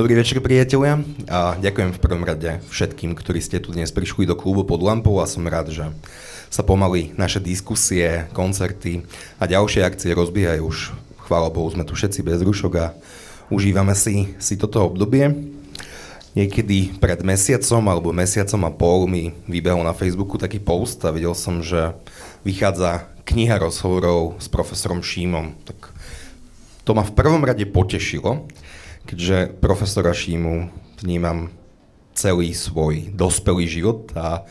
Dobrý večer, priatelia. A ďakujem v prvom rade všetkým, ktorí ste tu dnes prišli do klubu pod lampou a som rád, že sa pomaly naše diskusie, koncerty a ďalšie akcie rozbiehajú už. Chvála Bohu, sme tu všetci bez rušok a užívame si, si toto obdobie. Niekedy pred mesiacom alebo mesiacom a pol mi vybehol na Facebooku taký post a videl som, že vychádza kniha rozhovorov s profesorom Šímom. Tak to ma v prvom rade potešilo, keďže profesora Šímu vnímam celý svoj dospelý život a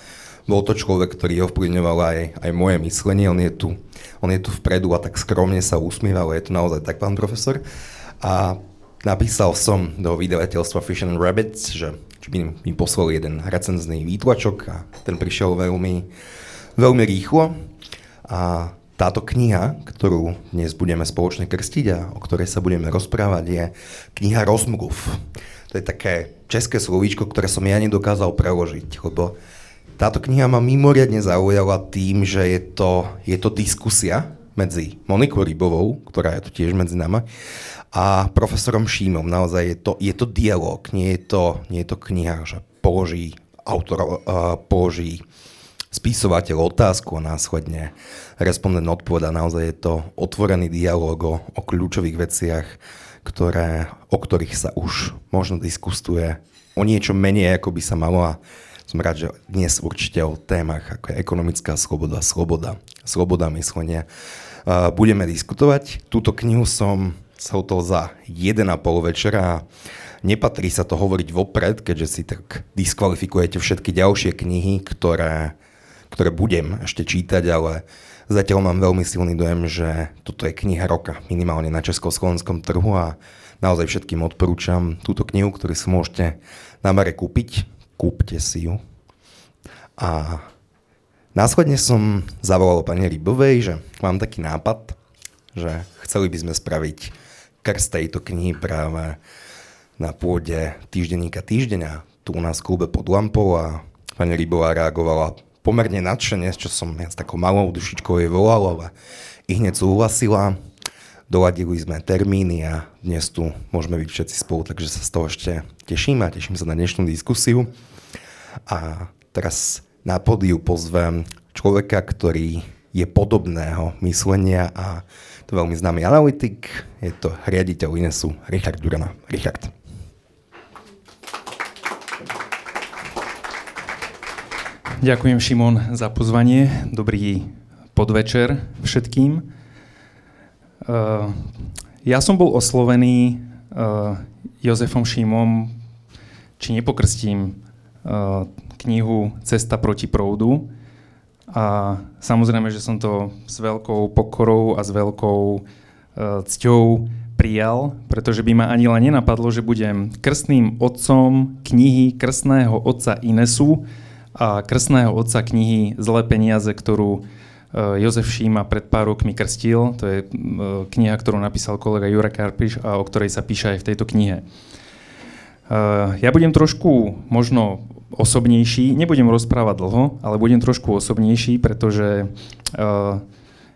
bol to človek, ktorý ovplyvňoval aj, aj moje myslenie. On je, tu, on je tu vpredu a tak skromne sa usmieval. Je to naozaj tak, pán profesor. A napísal som do vydavateľstva Fish and Rabbits, že by mi poslal jeden recenzný výtlačok a ten prišiel veľmi, veľmi rýchlo. A táto kniha, ktorú dnes budeme spoločne krstiť a o ktorej sa budeme rozprávať, je kniha Rozmluv. To je také české slovíčko, ktoré som ja nedokázal preložiť, lebo táto kniha ma mimoriadne zaujala tým, že je to, je to diskusia medzi Monikou Rybovou, ktorá je tu tiež medzi nami, a profesorom Šímom. Naozaj je to, je to dialog, nie je to, nie je to kniha, že položí autor uh, položí spisovateľ otázku a následne respondent odpoveda. Naozaj je to otvorený dialog o, o kľúčových veciach, ktoré, o ktorých sa už možno diskustuje o niečo menej, ako by sa malo a som rád, že dnes určite o témach ako je ekonomická sloboda, sloboda, sloboda myslenia budeme diskutovať. Túto knihu som to za 1,5 večera nepatrí sa to hovoriť vopred, keďže si tak diskvalifikujete všetky ďalšie knihy, ktoré ktoré budem ešte čítať, ale zatiaľ mám veľmi silný dojem, že toto je kniha roka, minimálne na československom trhu a naozaj všetkým odporúčam túto knihu, ktorú si môžete na bare kúpiť. Kúpte si ju. A následne som zavolal pani Rybovej, že mám taký nápad, že chceli by sme spraviť krst tejto knihy práve na pôde týždenníka týždeňa tu u nás v klube pod lampou a pani Rybová reagovala pomerne nadšene, čo som ja s takou malou dušičkou jej volal, ale i hneď súhlasila. Doladili sme termíny a dnes tu môžeme byť všetci spolu, takže sa z toho ešte teším a teším sa na dnešnú diskusiu. A teraz na pódiu pozvem človeka, ktorý je podobného myslenia a to veľmi známy analytik, je to riaditeľ Inesu Richard Durana. Richard. Ďakujem Šimon za pozvanie. Dobrý podvečer všetkým. Uh, ja som bol oslovený uh, Jozefom Šimom, či nepokrstím uh, knihu Cesta proti proudu. A samozrejme, že som to s veľkou pokorou a s veľkou cťou prijal, pretože by ma ani len nenapadlo, že budem krstným otcom knihy krstného otca Inesu, a krstného otca knihy Zlé peniaze, ktorú e, Jozef Šíma pred pár rokmi krstil. To je e, kniha, ktorú napísal kolega Jurek Karpiš a o ktorej sa píše aj v tejto knihe. E, ja budem trošku možno osobnejší, nebudem rozprávať dlho, ale budem trošku osobnejší, pretože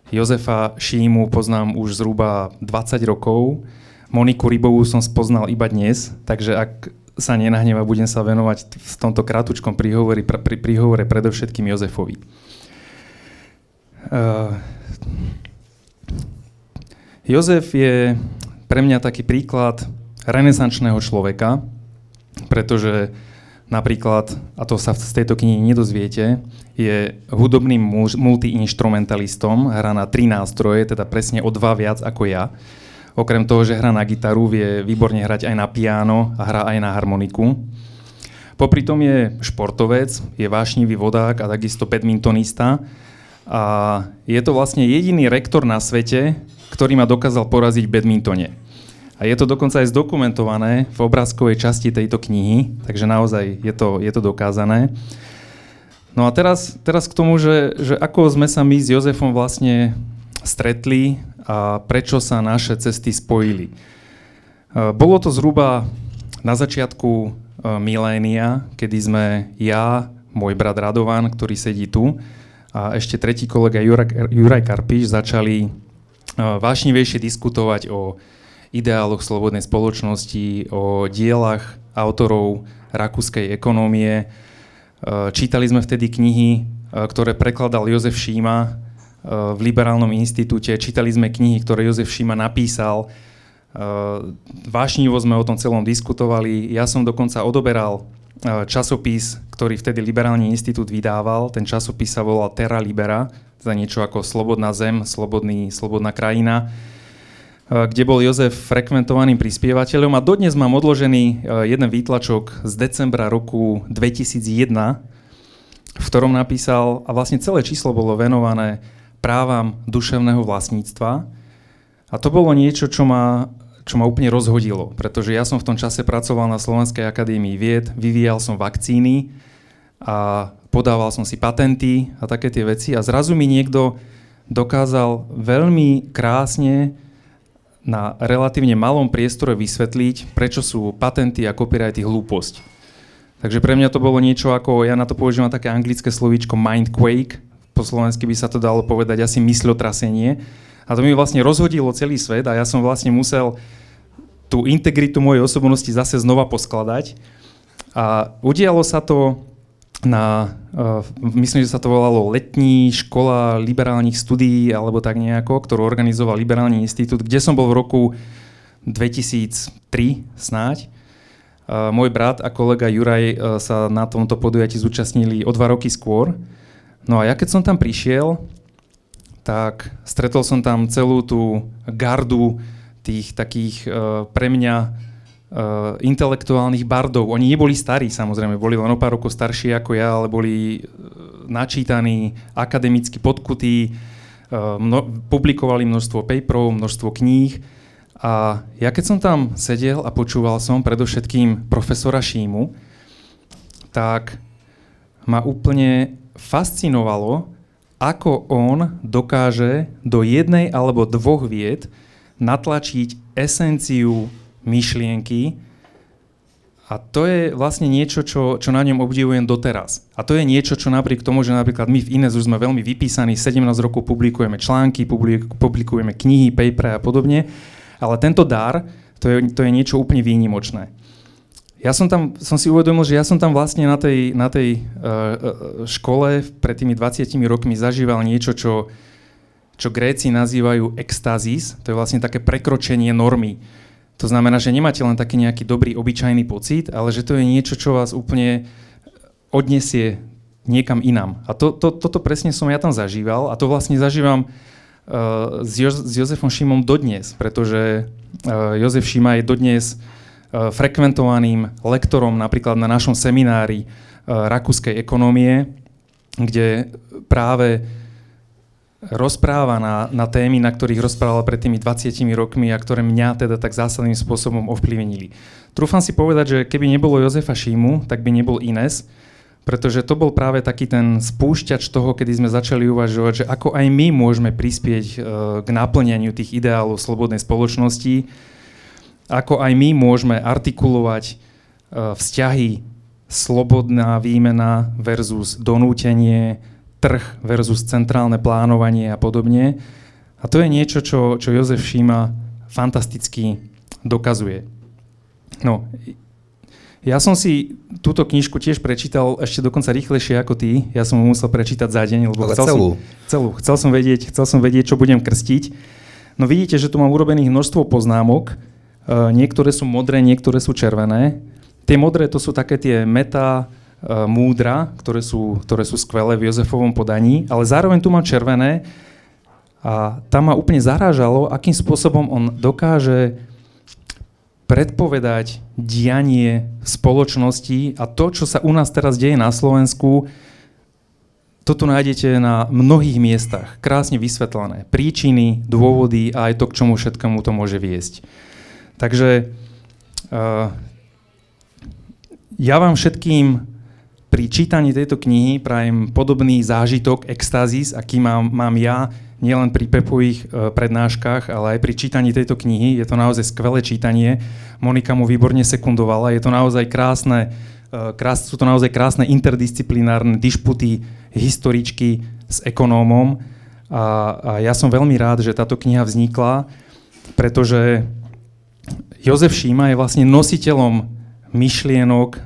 Jozefa Šímu poznám už zhruba 20 rokov. Moniku Rybovú som spoznal iba dnes, takže ak sa nenahneva, budem sa venovať v tomto krátučkom príhovore, pri príhovore predovšetkým Jozefovi. Uh, Jozef je pre mňa taký príklad renesančného človeka, pretože napríklad, a to sa z tejto knihy nedozviete, je hudobným multiinstrumentalistom, hrá na tri nástroje, teda presne o dva viac ako ja. Okrem toho, že hrá na gitaru, vie výborne hrať aj na piano a hrá aj na harmoniku. Popri tom je športovec, je vášnivý vodák a takisto badmintonista. A je to vlastne jediný rektor na svete, ktorý ma dokázal poraziť v badmintone. A je to dokonca aj zdokumentované v obrázkovej časti tejto knihy, takže naozaj je to, je to dokázané. No a teraz, teraz k tomu, že, že ako sme sa my s Jozefom vlastne stretli a prečo sa naše cesty spojili. E, bolo to zhruba na začiatku e, milénia, kedy sme ja, môj brat Radovan, ktorý sedí tu, a ešte tretí kolega Juraj, Juraj Karpiš začali e, vášnivejšie diskutovať o ideáloch slobodnej spoločnosti, o dielach autorov rakúskej ekonómie. Čítali sme vtedy knihy, ktoré prekladal Jozef Šíma v Liberálnom institúte. Čítali sme knihy, ktoré Jozef Šíma napísal. Vášnivo sme o tom celom diskutovali. Ja som dokonca odoberal časopis, ktorý vtedy Liberálny institút vydával. Ten časopis sa volal Terra Libera, teda niečo ako Slobodná zem, slobodný, slobodná krajina kde bol Jozef frekventovaným prispievateľom a dodnes mám odložený jeden výtlačok z decembra roku 2001, v ktorom napísal, a vlastne celé číslo bolo venované právam duševného vlastníctva. A to bolo niečo, čo ma, čo ma úplne rozhodilo, pretože ja som v tom čase pracoval na Slovenskej akadémii vied, vyvíjal som vakcíny a podával som si patenty a také tie veci a zrazu mi niekto dokázal veľmi krásne na relatívne malom priestore vysvetliť, prečo sú patenty a copyrighty hlúposť. Takže pre mňa to bolo niečo ako, ja na to používam také anglické slovíčko mindquake, po slovensky by sa to dalo povedať asi myslotrasenie. A to mi vlastne rozhodilo celý svet a ja som vlastne musel tú integritu mojej osobnosti zase znova poskladať. A udialo sa to na, uh, myslím, že sa to volalo Letní škola liberálnych studií, alebo tak nejako, ktorú organizoval Liberálny institút, kde som bol v roku 2003 snáď. Uh, môj brat a kolega Juraj uh, sa na tomto podujatí zúčastnili o dva roky skôr. No a ja keď som tam prišiel, tak stretol som tam celú tú gardu tých takých uh, pre mňa uh, intelektuálnych bardov. Oni neboli starí, samozrejme, boli len o pár rokov starší ako ja, ale boli uh, načítaní, akademicky podkutí, uh, mno, publikovali množstvo paperov, množstvo kníh. A ja keď som tam sedel a počúval som predovšetkým profesora Šímu, tak ma úplne fascinovalo, ako on dokáže do jednej alebo dvoch vied natlačiť esenciu myšlienky. A to je vlastne niečo, čo, čo na ňom obdivujem doteraz. A to je niečo, čo napriek tomu, že napríklad my v Ines už sme veľmi vypísaní, 17 rokov publikujeme články, publikujeme knihy, paper a podobne, ale tento dar, to je, to je niečo úplne výnimočné. Ja som tam, som si uvedomil, že ja som tam vlastne na tej, na tej uh, škole pred tými 20 rokmi zažíval niečo, čo, čo Gréci nazývajú extazis, to je vlastne také prekročenie normy. To znamená, že nemáte len taký nejaký dobrý, obyčajný pocit, ale že to je niečo, čo vás úplne odnesie niekam inám. A to, to, toto presne som ja tam zažíval a to vlastne zažívam uh, s, jo- s Jozefom Šimom dodnes, pretože uh, Jozef Šima je dodnes uh, frekventovaným lektorom napríklad na našom seminári uh, rakúskej ekonómie, kde práve rozpráva na, na témy, na ktorých rozprával pred tými 20 rokmi a ktoré mňa teda tak zásadným spôsobom ovplyvnili. Trúfam si povedať, že keby nebolo Jozefa Šímu, tak by nebol Ines, pretože to bol práve taký ten spúšťač toho, kedy sme začali uvažovať, že ako aj my môžeme prispieť uh, k naplňaniu tých ideálov slobodnej spoločnosti, ako aj my môžeme artikulovať uh, vzťahy slobodná výmena versus donútenie, trh versus centrálne plánovanie a podobne. A to je niečo, čo, čo Jozef Šíma fantasticky dokazuje. No, ja som si túto knižku tiež prečítal ešte dokonca rýchlejšie ako ty. Ja som mu musel prečítať za deň, lebo chcel celú. Som, celú. Chcel som, vedieť, chcel som vedieť, čo budem krstiť. No vidíte, že tu mám urobených množstvo poznámok. Uh, niektoré sú modré, niektoré sú červené. Tie modré to sú také tie meta, Eh, múdra, ktoré sú, ktoré sú skvelé v Jozefovom podaní, ale zároveň tu mám červené a tam ma úplne zarážalo, akým spôsobom on dokáže predpovedať dianie spoločnosti a to, čo sa u nás teraz deje na Slovensku, toto nájdete na mnohých miestach, krásne vysvetlené. Príčiny, dôvody a aj to, k čomu všetkému to môže viesť. Takže uh, ja vám všetkým pri čítaní tejto knihy prajem podobný zážitok, extázis, aký mám, mám ja, nielen pri Pepových e, prednáškach, ale aj pri čítaní tejto knihy. Je to naozaj skvelé čítanie. Monika mu výborne sekundovala. Je to naozaj krásne, e, krás, sú to naozaj krásne interdisciplinárne dišputy historičky s ekonómom. A, a ja som veľmi rád, že táto kniha vznikla, pretože Jozef Šíma je vlastne nositeľom myšlienok,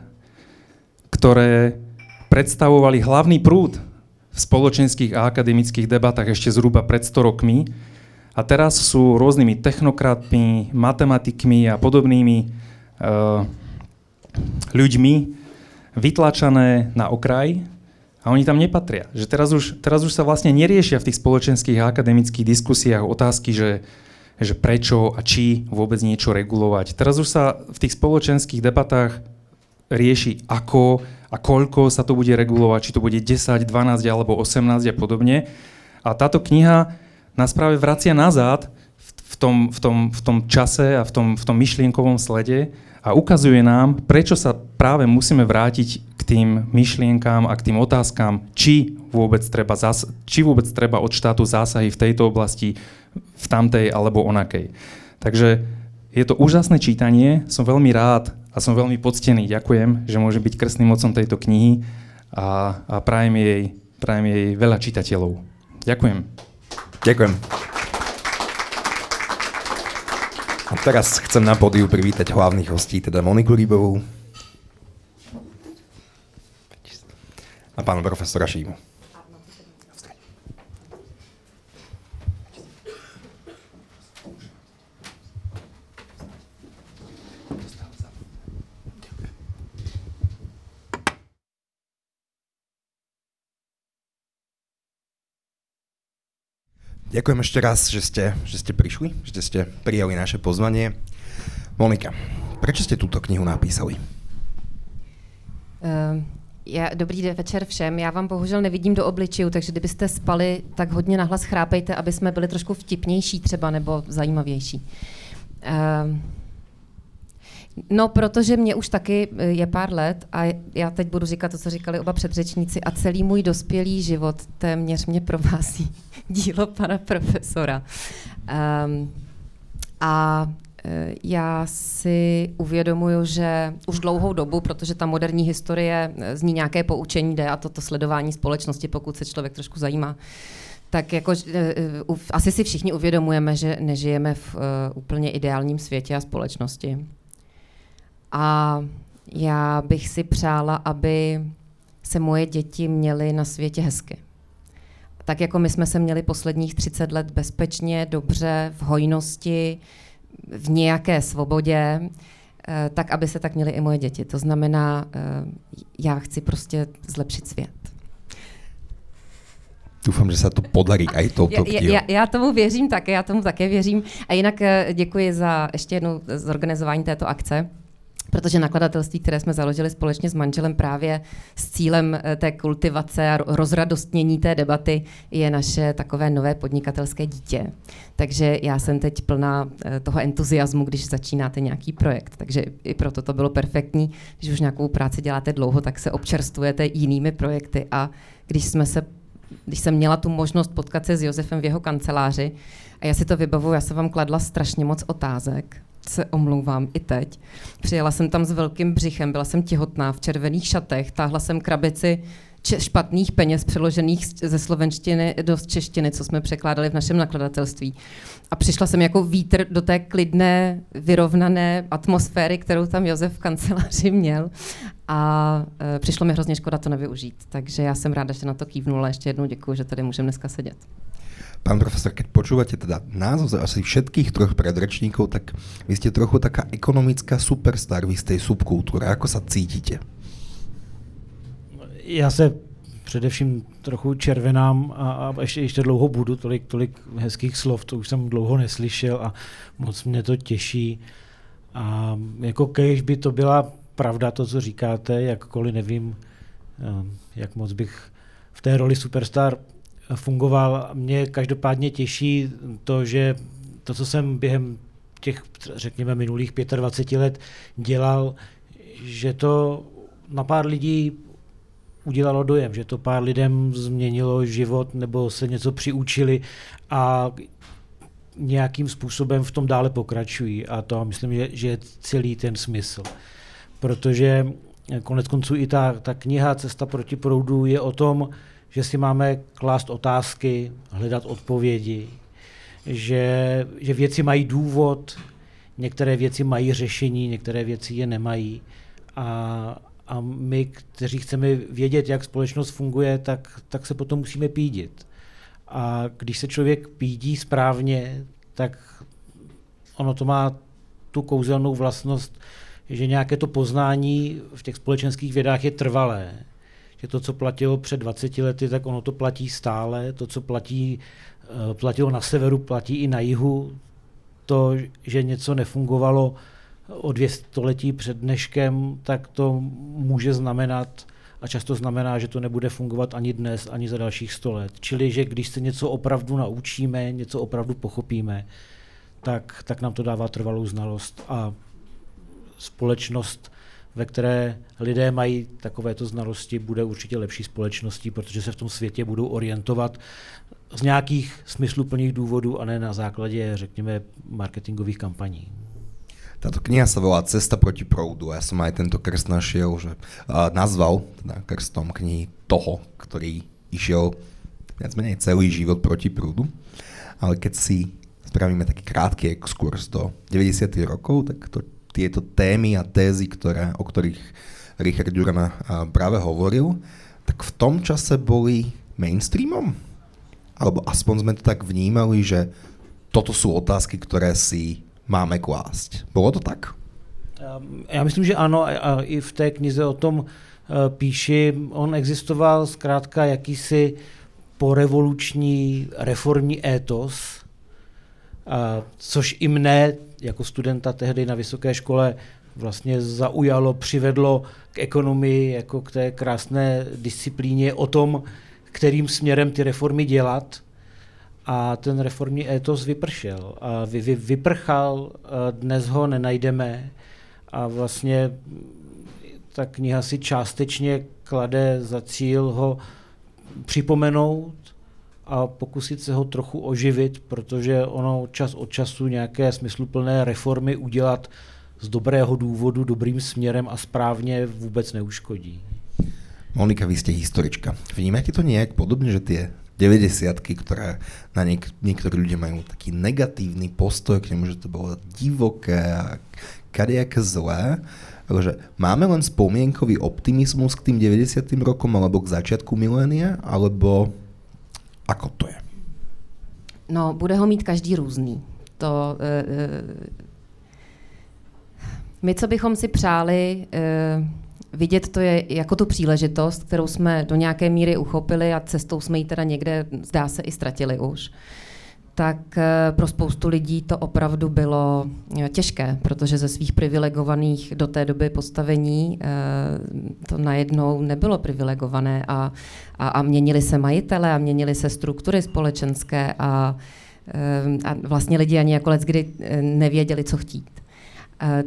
ktoré predstavovali hlavný prúd v spoločenských a akademických debatách ešte zhruba pred 100 rokmi. A teraz sú rôznymi technokratmi, matematikmi a podobnými uh, ľuďmi vytlačané na okraj a oni tam nepatria. Že teraz už, teraz už sa vlastne neriešia v tých spoločenských a akademických diskusiách otázky, že, že prečo a či vôbec niečo regulovať. Teraz už sa v tých spoločenských debatách rieši ako a koľko sa to bude regulovať, či to bude 10, 12 alebo 18 a podobne. A táto kniha nás práve vracia nazad v tom, v tom, v tom čase a v tom, v tom myšlienkovom slede a ukazuje nám, prečo sa práve musíme vrátiť k tým myšlienkám a k tým otázkam, či vôbec treba, zas- či vôbec treba od štátu zásahy v tejto oblasti, v tamtej alebo onakej. Takže je to úžasné čítanie, som veľmi rád a som veľmi poctený. Ďakujem, že môžem byť krstným mocom tejto knihy a, a prajem, jej, prajem jej veľa čitateľov. Ďakujem. Ďakujem. A teraz chcem na pódiu privítať hlavných hostí, teda Moniku Rybovú a pána profesora Šímu. Ďakujem ešte raz, že ste, že ste prišli, že ste prijali naše pozvanie. Monika, prečo ste túto knihu napísali? Uh, já, dobrý den večer všem. Já vám bohužel nevidím do obličeju, takže kdybyste spali, tak hodně nahlas chrápejte, aby jsme byli trošku vtipnější třeba nebo zajímavější. Uh, No, protože mě už taky eh, je pár let a já teď budu říkat to, co říkali oba předřečníci a celý můj dospělý život téměř mě provází dílo pana profesora. Um, a eh, já si uvědomuju, že už dlouhou dobu, protože ta moderní historie eh, z ní nějaké poučení jde a toto sledování společnosti, pokud se člověk trošku zajímá, tak jako asi si všichni uvědomujeme, že nežijeme v úplně ideálním světě a společnosti. A já bych si přála, aby se moje děti měly na světě hezky. Tak jako my jsme se měli posledních 30 let bezpečně, dobře, v hojnosti, v nějaké svobodě, eh, tak aby se tak měly i moje děti. To znamená, eh, já chci prostě zlepšit svět. Doufám, že se to podarí i touto já, já, já tomu věřím také, já tomu také věřím. A jinak eh, děkuji za ještě jednou zorganizování této akce protože nakladatelství, které jsme založili společně s manželem právě s cílem eh, té kultivace a rozradostnění té debaty, je naše takové nové podnikatelské dítě. Takže já jsem teď plná eh, toho entuziasmu, když začínáte nějaký projekt. Takže i proto to bylo perfektní. Když už nějakou práci děláte dlouho, tak se občerstvujete jinými projekty a když jsme se když jsem měla tu možnost potkat se s Josefem v jeho kanceláři, a já si to vybavuju, já jsem vám kladla strašně moc otázek, se omlouvám i teď. Přijela jsem tam s velkým břichem, byla jsem těhotná v červených šatech, táhla jsem krabici špatných peněz přeložených ze slovenštiny do češtiny, co jsme překládali v našem nakladatelství. A přišla jsem jako vítr do té klidné, vyrovnané atmosféry, kterou tam Josef v kanceláři měl. A e, přišlo mi hrozně škoda to nevyužít. Takže já jsem ráda, že na to kývnula. Ještě jednou děkuji, že tady můžeme dneska sedět. Pán profesor, keď počúvate teda názov asi všetkých troch predrečníkov, tak vy ste trochu taká ekonomická superstar v tej subkultúre. Ako sa cítite? Já se především trochu červenám a, a ještě, ještě dlouho budu, tolik, tolik hezkých slov, to už jsem dlouho neslyšel a moc mě to těší. A jako kež by to byla pravda, to, co říkáte, jakkoliv nevím, eh, jak moc bych v té roli superstar fungoval. Mě každopádně těší to, že to, co jsem během těch, řekněme, minulých 25 let dělal, že to na pár lidí udělalo dojem, že to pár lidem změnilo život nebo se něco přiučili a nějakým způsobem v tom dále pokračují. A to myslím, že, že je celý ten smysl. Protože konec konců i ta, ta kniha Cesta proti proudu je o tom, že si máme klást otázky, hledat odpovědi, že, že věci mají důvod, některé věci mají řešení, některé věci je nemají. A, a my, kteří chceme vědět, jak společnost funguje, tak, tak se potom musíme pídit. A když se člověk pídí správně, tak ono to má tu kouzelnou vlastnost, že nějaké to poznání v těch společenských vědách je trvalé. Že to, co platilo před 20 lety, tak ono to platí stále. To, co platí, eh, platilo na severu, platí i na jihu. To, že něco nefungovalo o dvě století před dneškem, tak to může znamenat a často znamená, že to nebude fungovat ani dnes, ani za dalších sto let. Čili, že když se něco opravdu naučíme, něco opravdu pochopíme, tak, tak nám to dává trvalou znalost a společnost, ve které lidé mají takovéto znalosti, bude určitě lepší společností, protože se v tom světě budou orientovat z nějakých smysluplných důvodů a ne na základě, řekněme, marketingových kampaní. Táto kniha sa volá Cesta proti proudu. Ja som aj tento krst našiel, že nazval teda krstom knihy toho, ktorý išiel viac menej celý život proti prúdu. Ale keď si spravíme taký krátky exkurs do 90. rokov, tak to, tieto témy a tézy, ktoré, o ktorých Richard Durana práve hovoril, tak v tom čase boli mainstreamom? Alebo aspoň sme to tak vnímali, že toto sú otázky, ktoré si máme klásť. Bylo to tak? Ehm, já myslím, že ano, a i v té knize o tom eh, píši. On existoval zkrátka jakýsi porevoluční reformní étos, což i mne jako studenta tehdy na vysoké škole vlastně zaujalo, přivedlo k ekonomii jako k té krásné disciplíně o tom, kterým směrem ty reformy dělat a ten reformní étos vypršel. A vy, vy, vyprchal, a dnes ho nenajdeme a vlastně ta kniha si částečně klade za cíl ho připomenout a pokusit se ho trochu oživit, protože ono čas od času nějaké smysluplné reformy udělat z dobrého důvodu, dobrým směrem a správně vůbec neuškodí. Monika, vy jste historička. Vnímáte to nějak podobně, že ty 90 ktoré na niek- niektorí ľudia majú taký negatívny postoj k nemu, že to bolo divoké a kadejaké zlé. Takže máme len spomienkový optimizmus k tým 90. rokom alebo k začiatku milénia, alebo ako to je? No, bude ho mít každý různý. To, e, e, my, co bychom si přáli, e, vidět to je jako tu příležitost, kterou jsme do nějaké míry uchopili a cestou jsme ji teda někde, zdá se, i ztratili už tak eh, pro spoustu lidí to opravdu bylo eh, těžké, protože ze svých privilegovaných do té doby postavení eh, to najednou nebylo privilegované a, a, a měnili se majitele a měnili se struktury společenské a, a vlastně lidi ani jako kdy nevěděli, co chtít.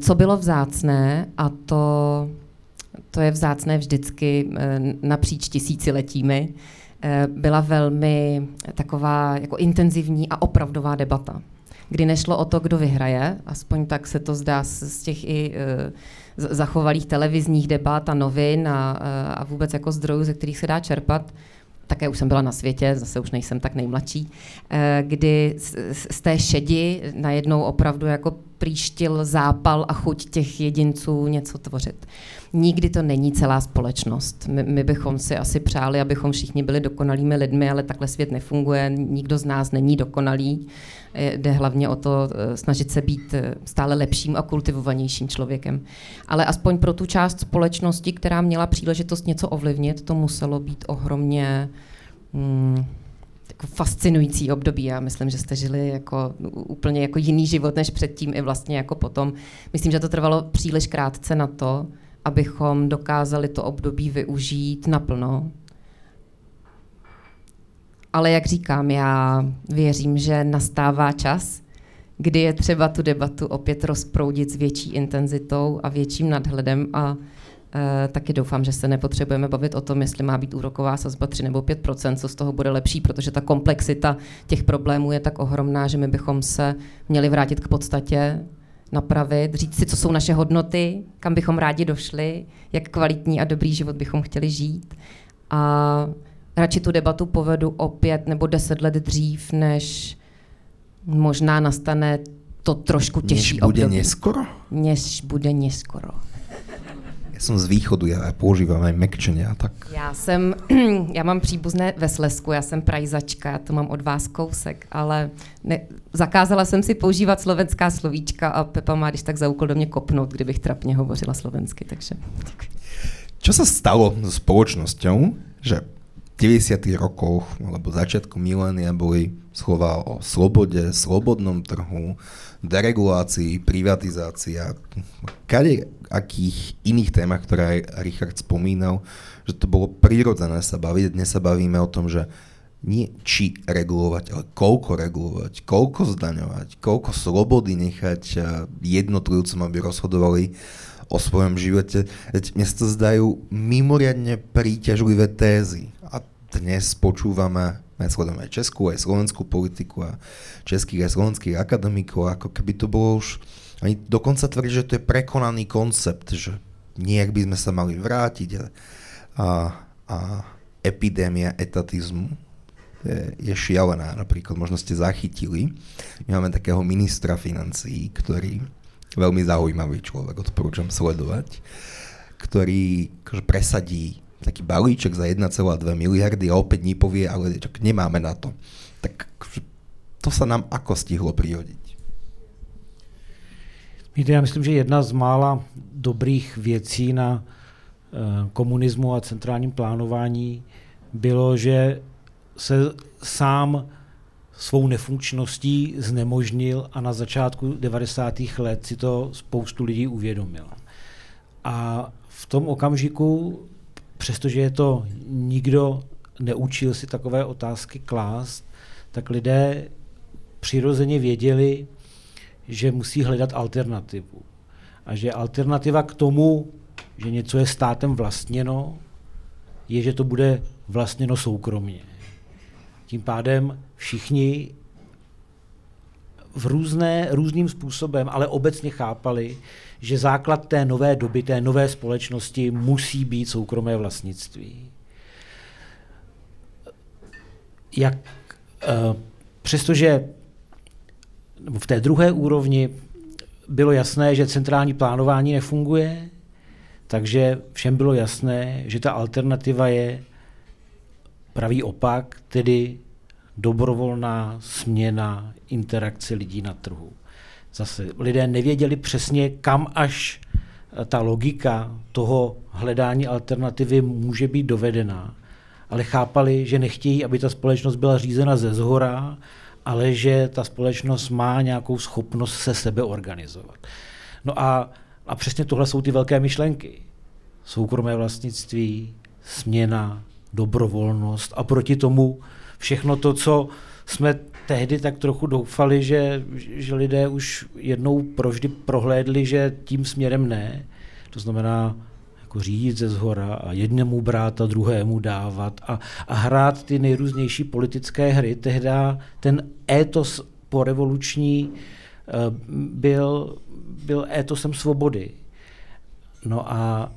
Co bylo vzácné, a to to je vzácné vždycky napříč tisíciletími, byla velmi taková jako intenzivní a opravdová debata, kdy nešlo o to, kdo vyhraje, aspoň tak se to zdá z těch i eh, zachovalých televizních debat a novin a, a vůbec jako zdrojů, ze kterých se dá čerpat, také už jsem byla na světě, zase už nejsem tak nejmladší, kdy z té šedi najednou opravdu jako příštil zápal a chuť těch jedinců něco tvořit nikdy to není celá společnost. My, my bychom si asi přáli, abychom všichni byli dokonalými lidmi, ale takhle svět nefunguje, nikdo z nás není dokonalý. Jde hlavně o to eh, snažit se být eh, stále lepším a kultivovanějším člověkem. Ale aspoň pro tu část společnosti, která měla příležitost něco ovlivnit, to muselo být ohromně hmm, jako fascinující období. Já myslím, že jste žili jako úplně jako jiný život než předtím i vlastně jako potom. Myslím, že to trvalo příliš krátce na to, abychom dokázali to období využít naplno. Ale jak říkám, já věřím, že nastává čas, kdy je třeba tu debatu opět rozproudit s větší intenzitou a větším nadhledem a taky doufám, že se nepotřebujeme bavit o tom, jestli má být úroková sazba 3 nebo 5% co z toho bude lepší, protože ta komplexita těch problémů je tak ohromná, že my bychom se měli vrátit k podstatě napravit, říct si, co jsou naše hodnoty, kam bychom rádi došli, jak kvalitní a dobrý život bychom chtěli žít. A radši tu debatu povedu o pět nebo deset let dřív, než možná nastane to trošku těžší Než bude období. neskoro? Než bude neskoro. Ja som z východu, ja používam aj mekčenia, tak Já jsem, já mám příbuzné ve Slesku, já jsem prajzačka, to mám od vás kousek, ale ne, zakázala jsem si používat slovenská slovíčka a Pepa má když tak za úkol do mě kopnout, kdybych trapně hovořila slovensky, takže. Čo sa stalo so spoločnosťou, že v 90. rokoch alebo začiatku milénia boli slova o slobode, slobodnom trhu, deregulácii, privatizácii a kade akých iných témach, ktoré aj Richard spomínal, že to bolo prirodzené sa baviť. Dnes sa bavíme o tom, že nie či regulovať, ale koľko regulovať, koľko zdaňovať, koľko slobody nechať eh, jednotlivcom, aby rozhodovali o svojom živote. Mne sa zdajú mimoriadne príťažlivé tézy. A dnes počúvame sledujeme aj českú, aj slovenskú politiku a českých aj slovenských akademikov, ako keby to bolo už, oni dokonca tvrdí, že to je prekonaný koncept, že nejak by sme sa mali vrátiť a, a, a epidémia etatizmu je, je šialená. Napríklad možno ste zachytili, my máme takého ministra financií, ktorý veľmi zaujímavý človek, odporúčam sledovať, ktorý presadí taký balíček za 1,2 miliardy a opäť ní povie, ale čak nemáme na to. Tak to sa nám ako stihlo prihodiť? Víte, já myslím, že jedna z mála dobrých věcí na eh, komunismu a centrálním plánování bylo, že se sám svou nefunkčností znemožnil a na začátku 90. let si to spoustu lidí uvědomil. A v tom okamžiku, přestože je to nikdo neučil si takové otázky klást, tak lidé přirozeně věděli, že musí hledat alternativu. A že alternativa k tomu, že něco je státem vlastněno, je, že to bude vlastněno soukromně. Tím pádem všichni v různé, různým způsobem, ale obecně chápali, že základ té nové doby, té nové společnosti musí být soukromé vlastnictví. Jak, uh, přestože v té druhé úrovni bylo jasné, že centrální plánování nefunguje, takže všem bylo jasné, že ta alternativa je pravý opak, tedy dobrovolná směna interakce lidí na trhu. Zase lidé nevěděli přesně, kam až ta logika toho hledání alternativy může být dovedená, ale chápali, že nechtějí, aby ta společnost byla řízena ze zhora, ale že ta společnost má nějakou schopnost se sebe organizovat. No a, a přesně tohle jsou ty velké myšlenky. Soukromé vlastnictví, směna, dobrovolnost a proti tomu všechno to, co jsme tehdy tak trochu doufali, že, že lidé už jednou provždy prohlédli, že tím směrem ne. To znamená jako řídit ze zhora a jednému brát a druhému dávat a, a hrát ty nejrůznější politické hry. Tehdy ten étos porevoluční eh, byl, byl étosem svobody. No a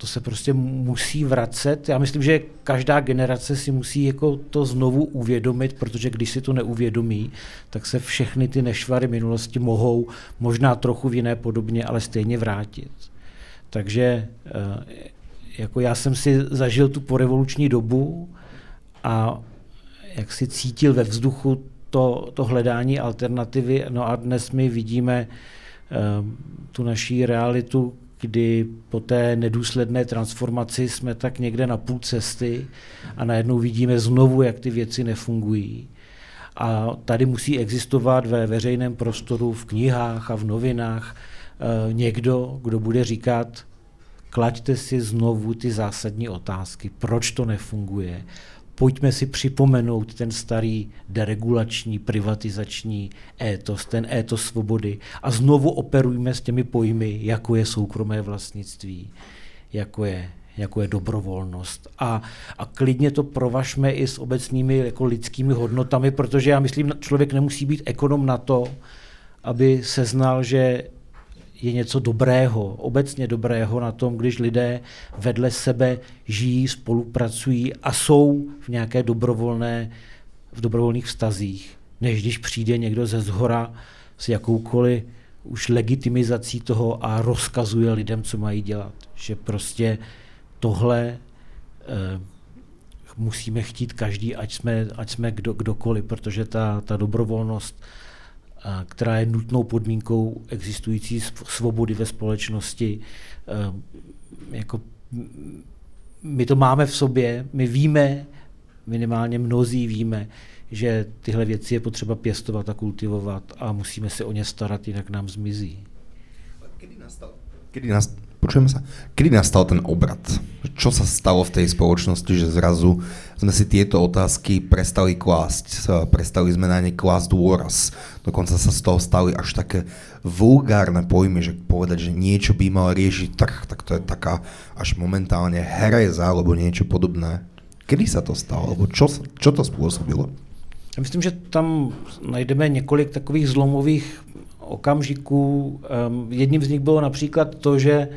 to se prostě musí vracet. Já myslím, že každá generace si musí jako to znovu uvědomit, protože když si to neuvědomí, tak se všechny ty nešvary minulosti mohou možná trochu v jiné podobně, ale stejně vrátit. Takže eh, jako já jsem si zažil tu porevoluční dobu a jak si cítil ve vzduchu to, to hledání alternativy. No a dnes my vidíme uh, tu naší realitu, kdy po té nedůsledné transformaci jsme tak někde na půl cesty a najednou vidíme znovu, jak ty věci nefungují. A tady musí existovat ve veřejném prostoru, v knihách a v novinách uh, někdo, kdo bude říkat, klaďte si znovu ty zásadní otázky, proč to nefunguje, pojďme si připomenout ten starý deregulační, privatizační étos, ten étos svobody a znovu operujme s těmi pojmy, jako je soukromé vlastnictví, jako je, jako je dobrovolnost. A, a klidně to provažme i s obecnými jako lidskými hodnotami, protože já myslím, člověk nemusí být ekonom na to, aby seznal, že je něco dobrého, obecně dobrého na tom, když lidé vedle sebe žijí, spolupracují a jsou v nějaké dobrovolné, v dobrovolných vztazích, než když přijde někdo ze zhora s jakoukoliv už legitimizací toho a rozkazuje lidem, co mají dělat. Že prostě tohle eh, musíme chtít každý, ať jsme, ať jsme kdo, kdokoliv, protože ta, ta dobrovolnost, která je nutnou podmínkou existující svobody ve společnosti, eh, jako my to máme v sobě, my víme, minimálně mnozí víme, že tyhle věci je potřeba pěstovat a kultivovat a musíme se o ně starat, jinak nám zmizí. Kedy nastal, kedy nastal, počujeme sa, kedy nastal ten obrat? Čo sa stalo v tej spoločnosti, že zrazu sme si tieto otázky prestali klásť, prestali sme na ne klásť dôraz. Dokonca sa z toho stali až také vulgárne pojmy, že povedať, že niečo by mal riešiť trh, tak to je taká až momentálne hereza alebo niečo podobné. Kedy sa to stalo? Alebo čo, čo to spôsobilo? Myslím, že tam najdeme několik takových zlomových okamžiků. Jedním z nich bylo například to, že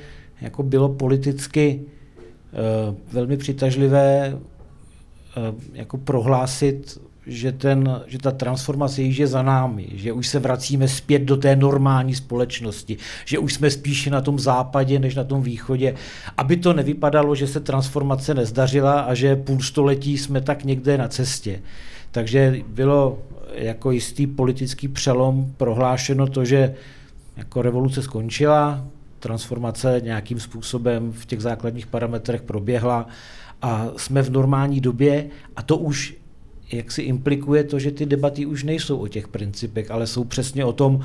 jako bylo politicky eh, velmi přitažlivé eh, jako prohlásit, že, ten, že ta transformace již je za námi, že už se vracíme zpět do té normální společnosti, že už jsme spíše na tom západě než na tom východě, aby to nevypadalo, že se transformace nezdařila a že půl století jsme tak někde na cestě. Takže bylo jako jistý politický přelom prohlášeno to, že jako revoluce skončila, transformace nějakým způsobem v těch základních parametrech proběhla a jsme v normální době a to už jak si implikuje to, že ty debaty už nejsou o těch principech, ale jsou přesně o tom,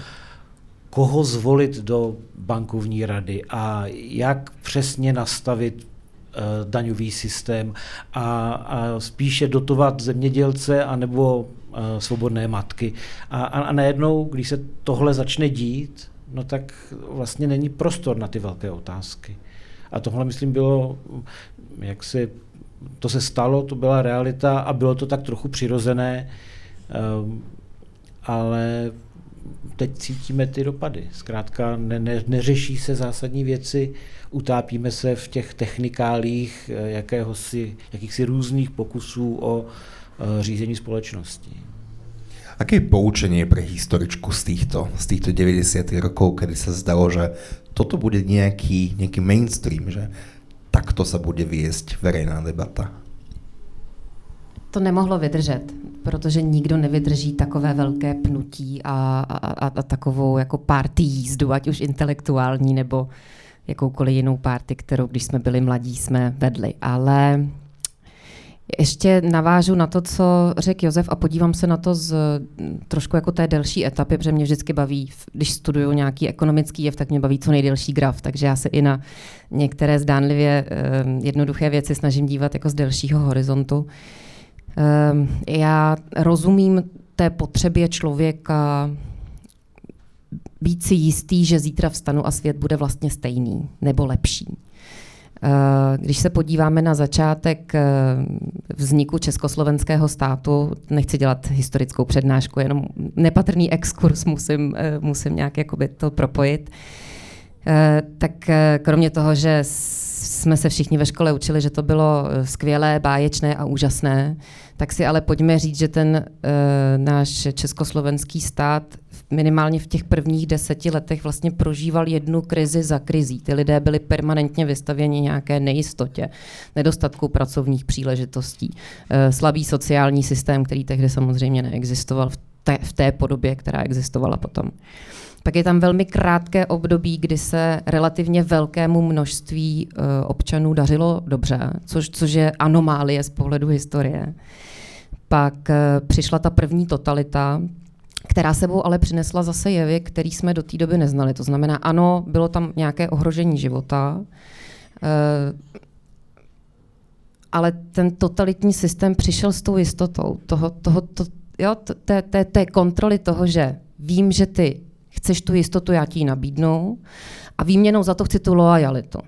koho zvolit do bankovní rady a jak přesně nastavit Eh, daňový systém a, a spíše dotovat zemědělce anebo svobodné matky. A, a, a najednou, když se tohle začne dít, no tak vlastně není prostor na ty velké otázky. A tohle, myslím, bylo, jak si, to se stalo, to byla realita a bylo to tak trochu přirozené, um, ale teď cítíme ty dopady. Zkrátka ne, ne, neřeší se zásadní věci, utápíme se v těch technikálích eh, jakéhosi, jakýchsi různých pokusů o eh, řízení společnosti. Aké je poučenie pre historičku z týchto, z týchto 90. rokov, kedy sa zdalo, že toto bude nejaký, nejaký mainstream, že takto sa bude viesť verejná debata? To nemohlo vydržet, protože nikdo nevydrží takové velké pnutí a, a, a, takovou jako party jízdu, ať už intelektuální nebo jakoukoliv jinou party, kterou když jsme byli mladí, jsme vedli. Ale ještě navážu na to, co řekl Josef a podívám se na to z trošku jako té delší etapy, protože mě vždycky baví, když studuju nějaký ekonomický jev, tak mě baví co nejdelší graf, takže já se i na některé zdánlivě um, jednoduché věci snažím dívat jako z delšího horizontu. Um, já rozumím té potřebě člověka být si jistý, že zítra vstanu a svět bude vlastně stejný nebo lepší. Eh, když se podíváme na začátek eh, vzniku československého státu, nechci dělat historickou přednášku, jenom nepatrný exkurs musím, eh, musím nějak jakoby to propojit, tak kromě toho, že jsme se všichni ve škole učili, že to bylo skvělé, báječné a úžasné, tak si ale pojďme říct, že ten náš československý stát minimálně v těch prvních deseti letech vlastně prožíval jednu krizi za krizí. Ty lidé byli permanentně vystavěni nějaké nejistotě, nedostatku pracovních příležitostí, eh, slabý sociální systém, který tehdy samozřejmě neexistoval v té, v té podobě, která existovala potom. Pak je tam velmi krátké období, kdy se relativně velkému množství uh, občanů dařilo dobře, což, což je anomálie z pohledu historie. Pak uh, přišla ta první totalita, která sebou ale přinesla zase jevy, který jsme do té doby neznali. To znamená, ano, bylo tam nějaké ohrožení života, eh, ale ten totalitní systém přišel s tou jistotou toho, toho, to, jo, té, té, té kontroly toho, že vím, že ty chceš tu jistotu, já ti ji nabídnu a výměnou za to chci tu loajalitu.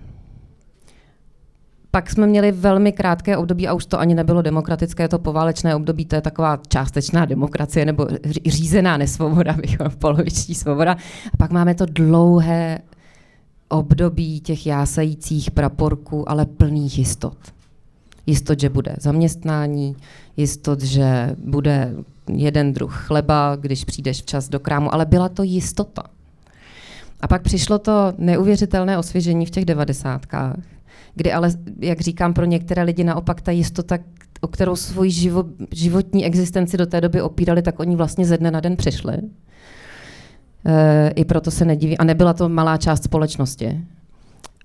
Pak jsme měli velmi krátké období a už to ani nebylo demokratické, to poválečné období, to je taková částečná demokracie nebo řízená nesvoboda, poloviční svoboda. A pak máme to dlouhé období těch jásajících praporků, ale plných jistot. Jistot, že bude zaměstnání, jistot, že bude jeden druh chleba, když přijdeš včas do krámu, ale byla to jistota. A pak přišlo to neuvěřitelné osvěžení v těch devadesátkách, kdy ale, jak říkám, pro některé lidi naopak ta jistota, o kterou svůj živo, životní existenci do té doby opírali, tak oni vlastně ze dne na den přišli. E, I proto se nediví. A nebyla to malá část společnosti.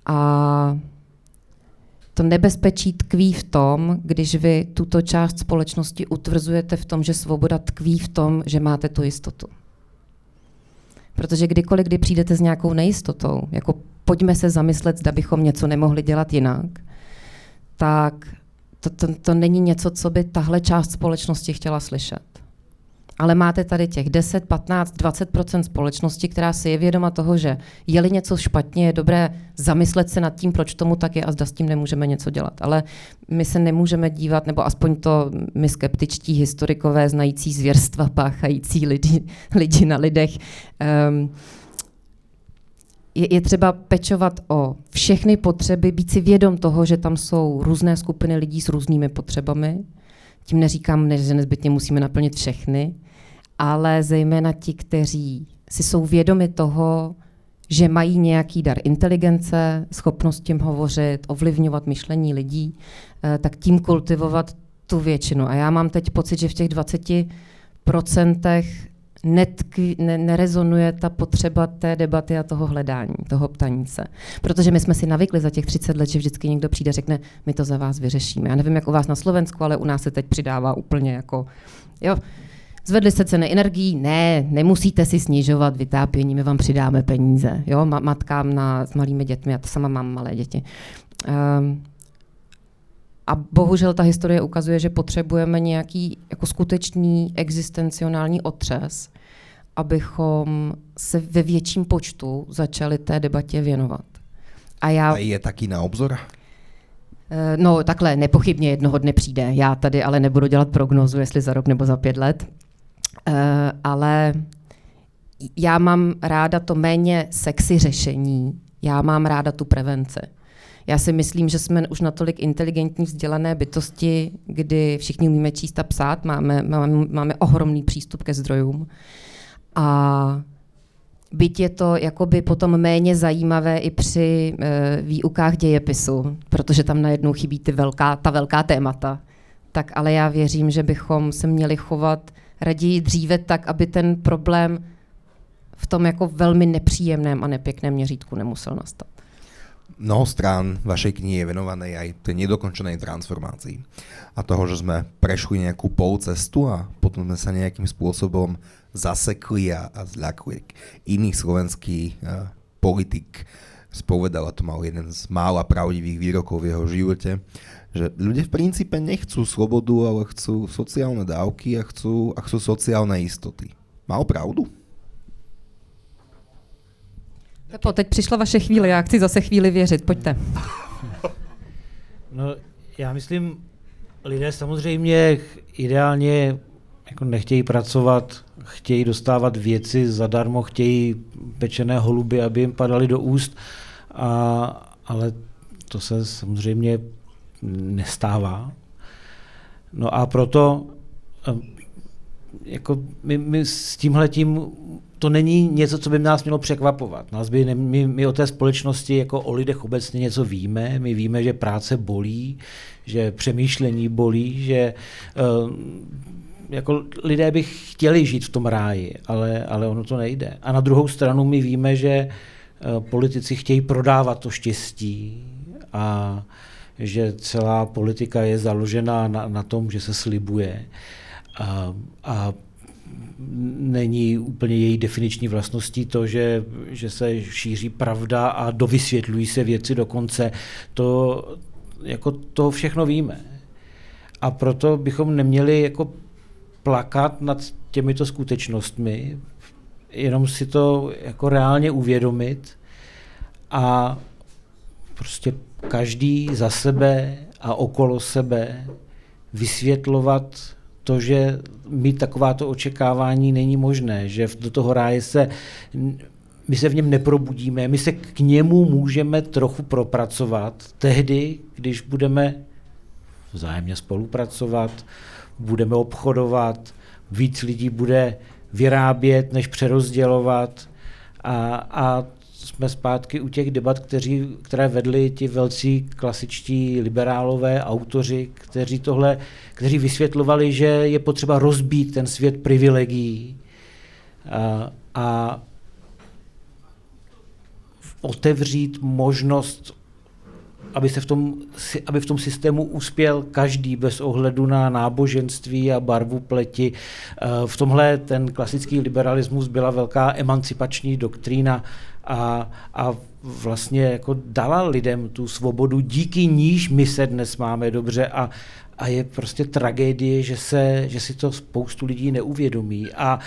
A to nebezpečí tkví v tom, když vy tuto část společnosti utvrzujete v tom, že svoboda tkví v tom, že máte tu jistotu. Protože kdykoliv, kdy přijdete s nějakou nejistotou, jako pojďme se zamyslet, zda bychom něco nemohli dělat jinak, tak to, to, to není něco, co by tahle část společnosti chtěla slyšet. Ale máte tady těch 10, 15, 20% společnosti, která si je vědoma toho, že je-li něco špatně, je dobré zamyslet se nad tím, proč tomu tak je a zda s tím nemůžeme něco dělat. Ale my se nemůžeme dívat, nebo aspoň to my skeptičtí historikové, znající zvěrstva, páchající lidi, lidi na lidech, um, je, je třeba pečovat o všechny potřeby, být si vědom toho, že tam jsou různé skupiny lidí s různými potřebami. Tím neříkám, že nezbytně musíme naplnit všechny, ale zejména ti, kteří si jsou vědomi toho, že mají nějaký dar inteligence, schopnost tím hovořit, ovlivňovat myšlení lidí, eh, tak tím kultivovat tu většinu. A já mám teď pocit, že v těch 20 procentech netkví, ne, nerezonuje ta potřeba té debaty a toho hledání, toho ptaní se. Protože my jsme si navykli za těch 30 let, že vždycky někdo přijde a řekne, my to za vás vyřešíme. Já nevím, jak u vás na Slovensku, ale u nás se teď přidává úplně jako, jo, Zvedly se ceny energií? Ne, nemusíte si snižovat vytápění, my vám přidáme peníze. Jo, matkám na, s malými dětmi, já to sama mám malé děti. Um, a bohužel ta historie ukazuje, že potřebujeme nějaký jako skutečný existenciální otřes, abychom se ve větším počtu začali té debatě věnovat. A, já, a je taky na obzor? Eh, no takhle, nepochybně jednoho dne přijde. Já tady ale nebudu dělat prognozu, jestli za rok nebo za pět let. Eh, ale já mám ráda to méně sexy řešení, já mám ráda tu prevenci. Já si myslím, že jsme už natolik inteligentní, vzdělané bytosti, kdy všichni umíme číst a psát, máme, máme, máme ohromný přístup ke zdrojům. A byť je to jakoby potom méně zajímavé i při e, výukách dějepisu, protože tam najednou chybí ty velká, ta velká témata, tak ale já věřím, že bychom se měli chovat raději dříve tak, aby ten problém v tom jako velmi nepříjemném a nepěkném měřítku nemusel nastat. Mnoho strán vašej knihy je venované aj tej nedokončenej transformácii a toho, že sme prešli nejakú cestu a potom sme sa nejakým spôsobom zasekli a, a zľakli. Iný slovenský uh, politik spovedal, a to mal jeden z mála pravdivých výrokov v jeho živote, že ľudia v princípe nechcú slobodu, ale chcú sociálne dávky a chcú, a chcú sociálne istoty. Mal pravdu? Tepo, teď přišla vaše chvíle, já chci zase chvíli věřit, pojďte. No, já myslím, lidé samozřejmě ideálně jako nechtějí pracovat, chtějí dostávat věci zadarmo, chtějí pečené holuby, aby jim padaly do úst, a, ale to se samozřejmě nestává. No a proto jako my, my s tímhletím to není něco, co by nás mělo překvapovat. Nás by ne, my, my o té společnosti jako o lidech obecně něco víme. My víme, že práce bolí, že přemýšlení bolí, že uh, jako lidé by chtěli žít v tom ráji, ale, ale ono to nejde. A na druhou stranu my víme, že uh, politici chtějí prodávat to štěstí a že celá politika je založena na, na tom, že se slibuje. A, a není úplně její definiční vlastností to, že, že se šíří pravda a dovysvětlují se věci dokonce. To, jako to všechno víme. A proto bychom neměli jako plakat nad těmito skutečnostmi, jenom si to jako reálně uvědomit a prostě každý za sebe a okolo sebe vysvětlovat to, že mít takováto očekávání není možné, že do toho ráje se my se v něm neprobudíme, my se k němu můžeme trochu propracovat. Tehdy, když budeme vzájemně spolupracovat, budeme obchodovat, víc lidí bude vyrábět, než přerozdělovat. A, a jsme zpátky u těch debat, kteří, které vedli ti velcí klasičtí liberálové, autoři, kteří tohle, kteří vysvětlovali, že je potřeba rozbít ten svět privilegií a, a otevřít možnost aby, se v tom, aby v tom systému uspěl každý bez ohledu na náboženství a barvu pleti. Eh, v tomhle ten klasický liberalismus byla velká emancipační doktrína a, a vlastně jako dala lidem tu svobodu, díky níž my se dnes máme dobře a, a je prostě tragédie, že, se, že si to spoustu lidí neuvědomí. A,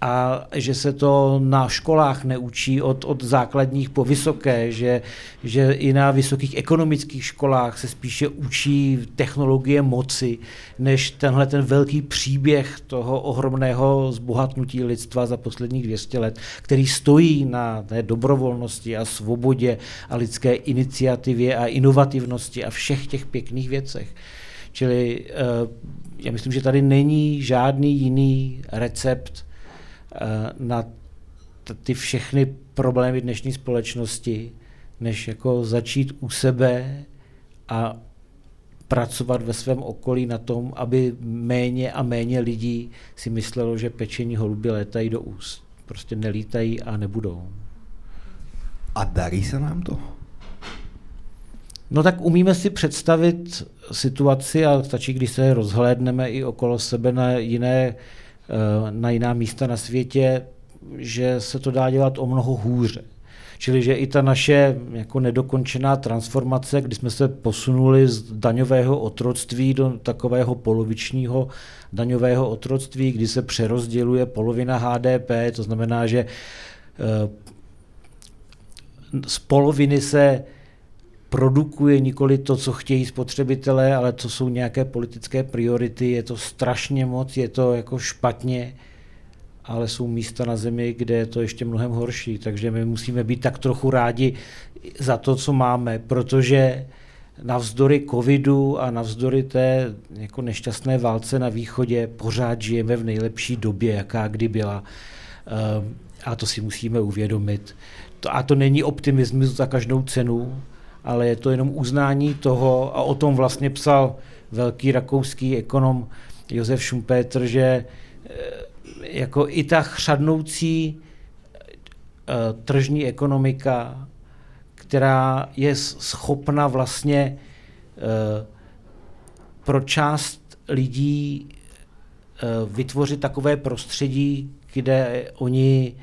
a že se to na školách neučí od, od základních po vysoké, že, že i na vysokých ekonomických školách se spíše učí technologie moci, než tenhle ten velký příběh toho ohromného zbohatnutí lidstva za posledních 200 let, který stojí na té dobrovolnosti a svobodě a lidské iniciativě a inovativnosti a všech těch pěkných věcech. Čili uh, já myslím, že tady není žádný jiný recept, Eh, na ty všechny problémy dnešní společnosti, než jako začít u sebe a pracovat ve svém okolí na tom, aby méně a méně lidí si myslelo, že pečení holuby létají do úst. Prostě nelítají a nebudou. A darí se nám to? No tak umíme si představit situaci a stačí, když se rozhlédneme i okolo sebe na jiné Eh, na jiná místa na světě, že se to dá dělat o mnoho hůře. Čili, že i ta naše jako nedokončená transformace, kdy jsme se posunuli z daňového otroctví do takového polovičního daňového otroctví, kdy se přerozděluje polovina HDP, to znamená, že eh, z poloviny se produkuje nikoli to, co chtějí spotřebitelé, ale co jsou nějaké politické priority. Je to strašně moc, je to jako špatně, ale jsou místa na zemi, kde je to ještě mnohem horší. Takže my musíme být tak trochu rádi za to, co máme, protože navzdory covidu a navzdory té jako nešťastné válce na východě pořád žijeme v nejlepší době, jaká kdy byla. Ehm, a to si musíme uvědomit. A to není optimismus za každou cenu, ale je to jenom uznání toho, a o tom vlastně psal velký rakouský ekonom Josef Schumpeter, že eh, jako i ta chřadnoucí eh, tržní ekonomika, která je schopna vlastně eh, pro část lidí vytvořit takové prostředí, kde oni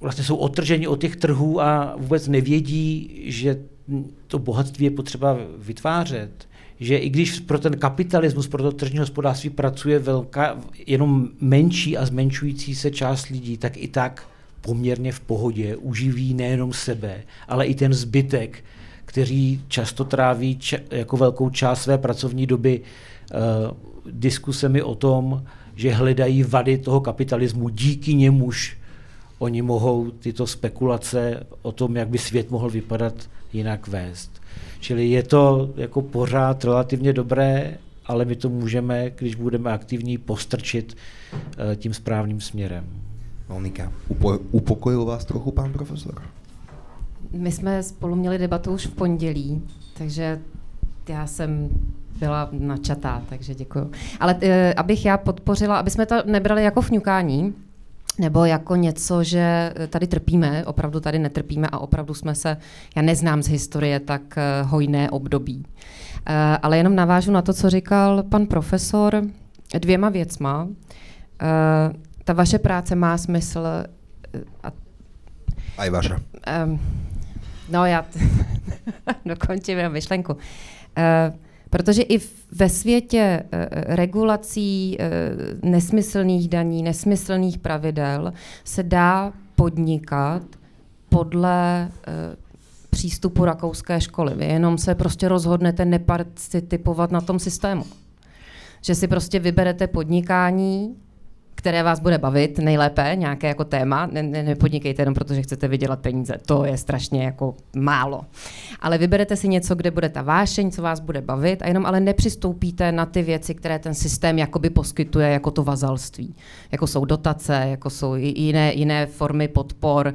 vlastně jsou otrženi od těch trhů a vůbec nevědí, že to bohatství je potřeba vytvářet. Že i když pro ten kapitalismus, pro to tržní hospodářství pracuje velká, jenom menší a zmenšující se část lidí, tak i tak poměrně v pohodě uživí nejenom sebe, ale i ten zbytek, kteří často tráví č- jako velkou část své pracovní doby uh, diskusemi o tom, že hledají vady toho kapitalismu, díky němuž oni mohou tyto spekulace o tom, jak by svět mohl vypadat, jinak vést. Čili je to jako pořád relativně dobré, ale my to můžeme, když budeme aktivní, postrčit eh, tím správným směrem. Monika, upo- upokojil vás trochu pán profesor? My jsme spolu měli debatu už v pondělí, takže já jsem byla načatá, takže děkuji. Ale e, abych já podpořila, aby jsme to nebrali jako fňukání, nebo jako něco, že tady trpíme, opravdu tady netrpíme a opravdu jsme se, já neznám z historie tak eh, hojné období. Eh, ale jenom navážu na to, co říkal pan profesor dvěma věcma. Eh, ta vaše práce má smysl. A, a i vaše. No já dokončím myšlenku. Protože i ve světě eh, eh, regulací eh, nesmyslných daní, nesmyslných pravidel se dá podnikat podle přístupu rakouské školy. Vy jenom se prostě rozhodnete neparticipovat na tom systému. Že si prostě vyberete podnikání, které vás bude bavit nejlépe, nějaké jako téma. Ne, ne, nepodnikejte jenom protože chcete vydělat peníze, to je strašně jako málo. Ale vyberete si něco, kde bude ta vášeň, co vás bude bavit a jenom ale nepřistoupíte na ty věci, které ten systém jakoby poskytuje jako to vazalství. Jako jsou dotace, jako jsou jiné, jiné formy podpor,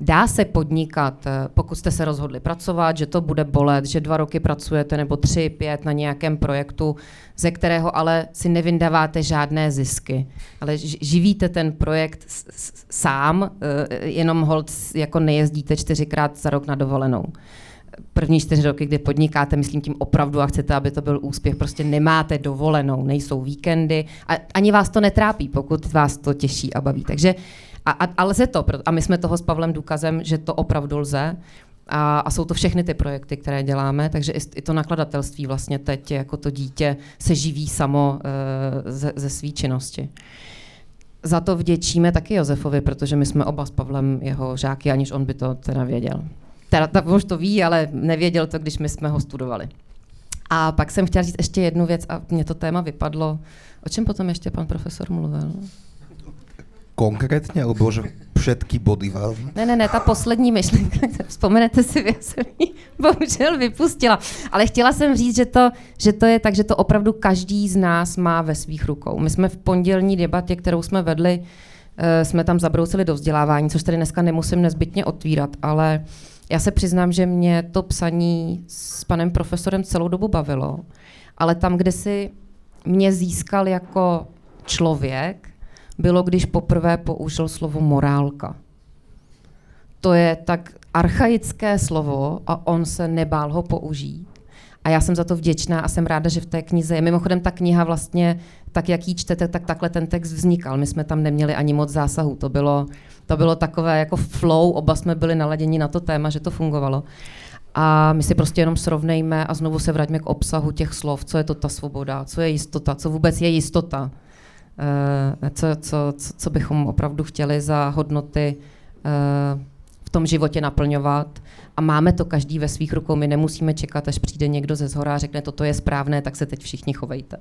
dá se podnikat, eh, pokud jste se rozhodli pracovat, že to bude bolet, že dva roky pracujete nebo tři, pět na nějakém projektu, ze kterého ale si nevyndáváte žádné zisky, ale živíte ten projekt sám, uh, jenom hold jako nejezdíte čtyřikrát za rok na dovolenou první čtyři roky, kdy podnikáte, myslím tím opravdu a chcete, aby to byl úspěch, prostě nemáte dovolenou, nejsou víkendy a ani vás to netrápí, pokud vás to těší a baví. Takže a, a, a lze to, a my jsme toho s Pavlem důkazem, že to opravdu lze. A, a jsou to všechny ty projekty, které děláme, takže i, i to nakladatelství vlastně teď jako to dítě se živí samo e, ze, ze své činnosti. Za to vděčíme taky Josefovi, protože my jsme oba s Pavlem jeho žáky, aniž on by to teda věděl. Teda, tak už to ví, ale nevěděl to, když my jsme ho studovali. A pak jsem chtěla říct ještě jednu věc a mě to téma vypadlo. O čem potom ještě pan profesor mluvil? Konkrétně, alebo že všetky body vás? Ne, ne, ne, ta poslední myšlenka, vzpomenete si, já jsem ji bohužel vypustila. Ale chtěla jsem říct, že to, že to je tak, že to opravdu každý z nás má ve svých rukou. My jsme v pondělní debatě, kterou jsme vedli, eh, jsme tam zabrousili do vzdělávání, což tady dneska nemusím nezbytně otvírat, ale já se přiznám, že mě to psaní s panem profesorem celou dobu bavilo, ale tam, kde si mě získal jako člověk, bylo, když poprvé použil slovo morálka. To je tak archaické slovo a on se nebál ho použít. A já jsem za to vděčná a jsem ráda, že v té knize je. Mimochodem ta kniha vlastně, tak jak ji čtete, tak takhle ten text vznikal. My jsme tam neměli ani moc zásahů. To bylo, to bylo takové jako flow, oba jsme byli naladěni na to téma, že to fungovalo. A my si prostě jenom srovnejme a znovu se vraťme k obsahu těch slov, co je to ta svoboda, co je jistota, co vůbec je jistota. Eh, co, co, co bychom opravdu chtěli za hodnoty eh, v tom životě naplňovat. A máme to každý ve svých rukou. My nemusíme čekat, až přijde někdo ze zhora a řekne, toto je správné, tak se teď všichni chovejte.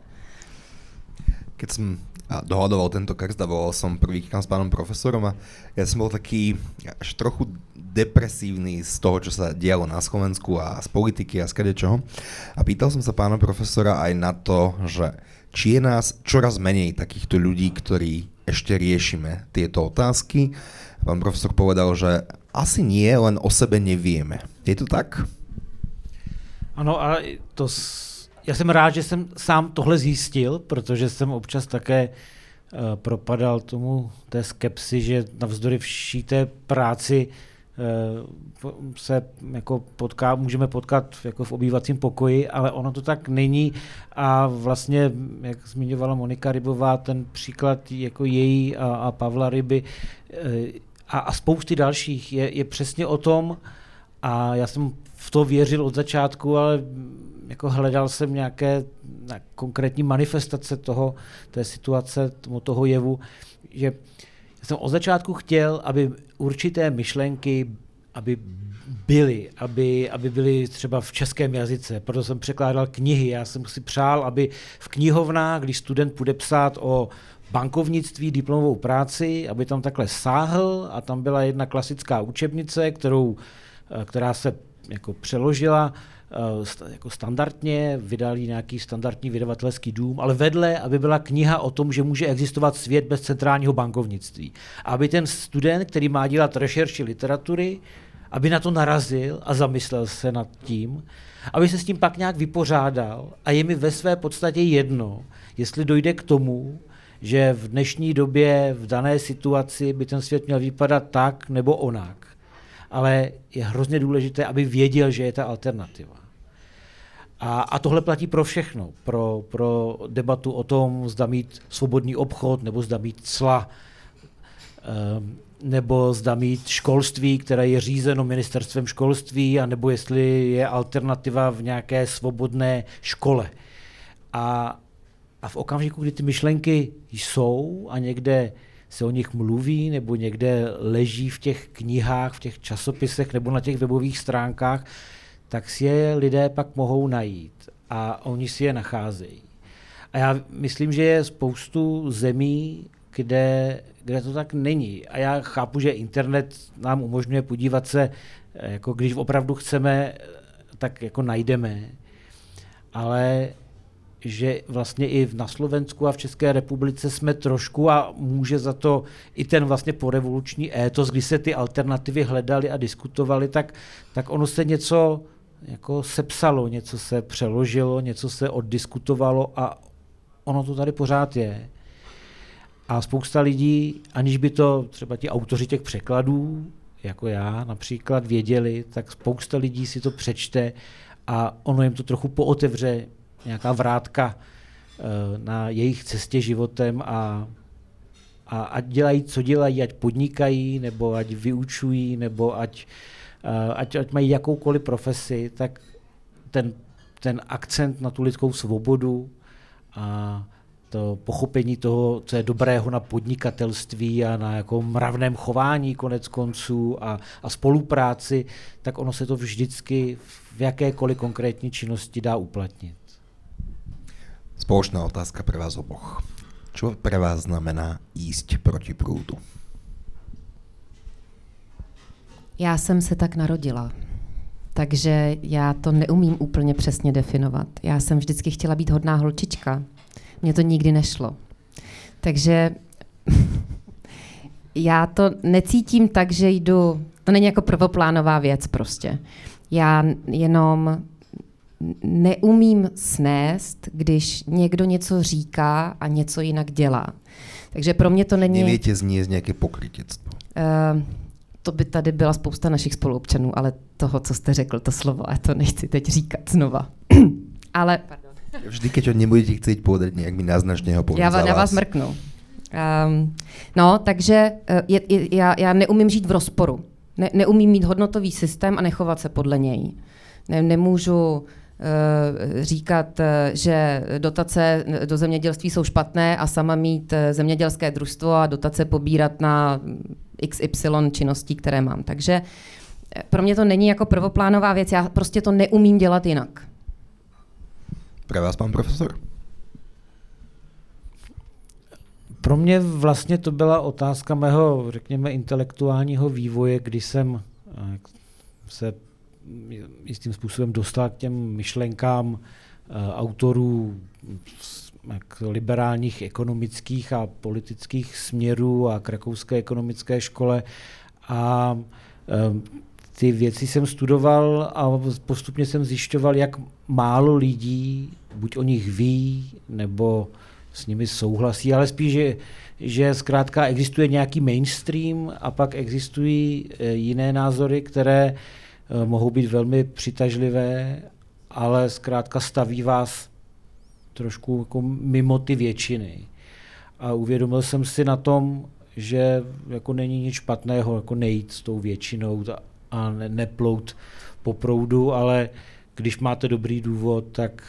Keď som dohadoval tento krst a volal som prvýkrát s pánom profesorom a ja som bol taký až trochu depresívny z toho, čo sa dialo na Slovensku a z politiky a z čoho. A pýtal som sa pána profesora aj na to, že či je nás čoraz menej takýchto ľudí, ktorí ešte riešime tieto otázky. Pán profesor povedal, že asi nie, len o sebe nevieme. Je to tak? Ano, a to, já jsem rád, že jsem sám tohle zjistil, protože jsem občas také uh, propadal tomu té skepsi, že navzdory vší té práci Eh, se jako potká, můžeme potkat jako v obývacím pokoji, ale ono to tak není. A vlastně, jak zmiňovala Monika Rybová, ten příklad jako její a, a Pavla Ryby eh, a, a spousty dalších je, je přesně o tom. A já jsem v to věřil od začátku, ale jako hledal jsem nějaké konkrétní manifestace toho, té situace, toho jevu, že jsem od začátku chtěl, aby určité myšlenky aby byly, aby, aby byly třeba v českém jazyce. Proto jsem překládal knihy. Já jsem si přál, aby v knihovnách, když student bude psát o bankovnictví, diplomovou práci, aby tam takhle sáhl a tam byla jedna klasická učebnice, kterou, eh, která se jako přeložila jako standardně, vydali nějaký standardní vydavatelský dům, ale vedle, aby byla kniha o tom, že může existovat svět bez centrálního bankovnictví. Aby ten student, který má dělat rešerši literatury, aby na to narazil a zamyslel se nad tím, aby se s tím pak nějak vypořádal a je mi ve své podstatě jedno, jestli dojde k tomu, že v dnešní době, v dané situaci by ten svět měl vypadat tak nebo onak ale je hrozně důležité, aby věděl, že je ta alternativa. A, a tohle platí pro všechno. Pro, pro debatu o tom, zda mít svobodný obchod, nebo zda mít cla, um, nebo zda mít školství, které je řízeno ministerstvem školství, a nebo jestli je alternativa v nějaké svobodné škole. A, a v okamžiku, kdy ty myšlenky jsou a někde se o nich mluví nebo někde leží v těch knihách, v těch časopisech nebo na těch webových stránkách, tak si je lidé pak mohou najít a oni si je nacházejí. A já myslím, že je spoustu zemí, kde, kde to tak není. A já chápu, že internet nám umožňuje podívat se, jako když opravdu chceme, tak jako najdeme. Ale že vlastně i na Slovensku a v České republice jsme trošku a může za to i ten vlastně porevoluční étos, kdy se ty alternativy hledali a diskutovali, tak, tak ono se něco jako sepsalo, něco se přeložilo, něco se oddiskutovalo a ono to tady pořád je. A spousta lidí, aniž by to třeba ti autoři těch překladů, jako já například, věděli, tak spousta lidí si to přečte a ono jim to trochu pootevře nějaká vrátka eh, na jejich cestě životem a, a ať dělají, co dělají, ať podnikají, nebo ať vyučují, nebo ať, eh, ať, ať mají jakoukoliv profesi, tak ten, ten akcent na tu lidskou svobodu a to pochopení toho, co je dobrého na podnikatelství a na jako mravném chování konec konců a, a spolupráci, tak ono se to vždycky v jakékoliv konkrétní činnosti dá uplatnit. Spoločná otázka pre vás oboch. Čo pre vás znamená ísť proti prúdu? Já jsem se tak narodila. Takže já to neumím úplně přesně definovat. Já jsem vždycky chtěla být hodná holčička. Mně to nikdy nešlo. Takže já to necítím tak, že jdu, to není jako prvoplánová věc prostě. Já jenom neumím snést, když někdo něco říká a něco jinak dělá. Takže pro mě to není... Nevíte zníst nějaké pokrytectvo? Uh, to by tady byla spousta našich spoluobčanů, ale toho, co jste řekl, to slovo, a to nechci teď říkat znova. ale... Pardon. Vždy, keď ho nebudete chcít povedať, nějak mi naznačně ho Já za na vás mrknu. Um, no, takže uh, je, je, já, já neumím žít v rozporu. Ne, neumím mít hodnotový systém a nechovat se podle něj. Ne, nemůžu Eh, říkat, eh, že dotace do zemědělství jsou špatné a sama mít eh, zemědělské družstvo a dotace pobírat na XY činností, které mám. Takže pro mě to není jako prvoplánová věc, já prostě to neumím dělat jinak. Pro vás, pan profesor? Pro mě vlastně to byla otázka mého, řekněme, intelektuálního vývoje, kdy jsem se jistým způsobem dostal k těm myšlenkám uh, autorů k liberálních ekonomických a politických směrů a k rakouské ekonomické škole. A uh, ty věci jsem studoval a postupně jsem zjišťoval, jak málo lidí buď o nich ví, nebo s nimi souhlasí, ale spíš, že, že zkrátka existuje nějaký mainstream a pak existují e, jiné názory, které Eh, mohou být velmi přitažlivé, ale zkrátka staví vás trošku jako mimo ty většiny. A uvědomil jsem si na tom, že jako není nic špatného jako nejít s tou většinou a neplout po proudu, ale když máte dobrý důvod, tak,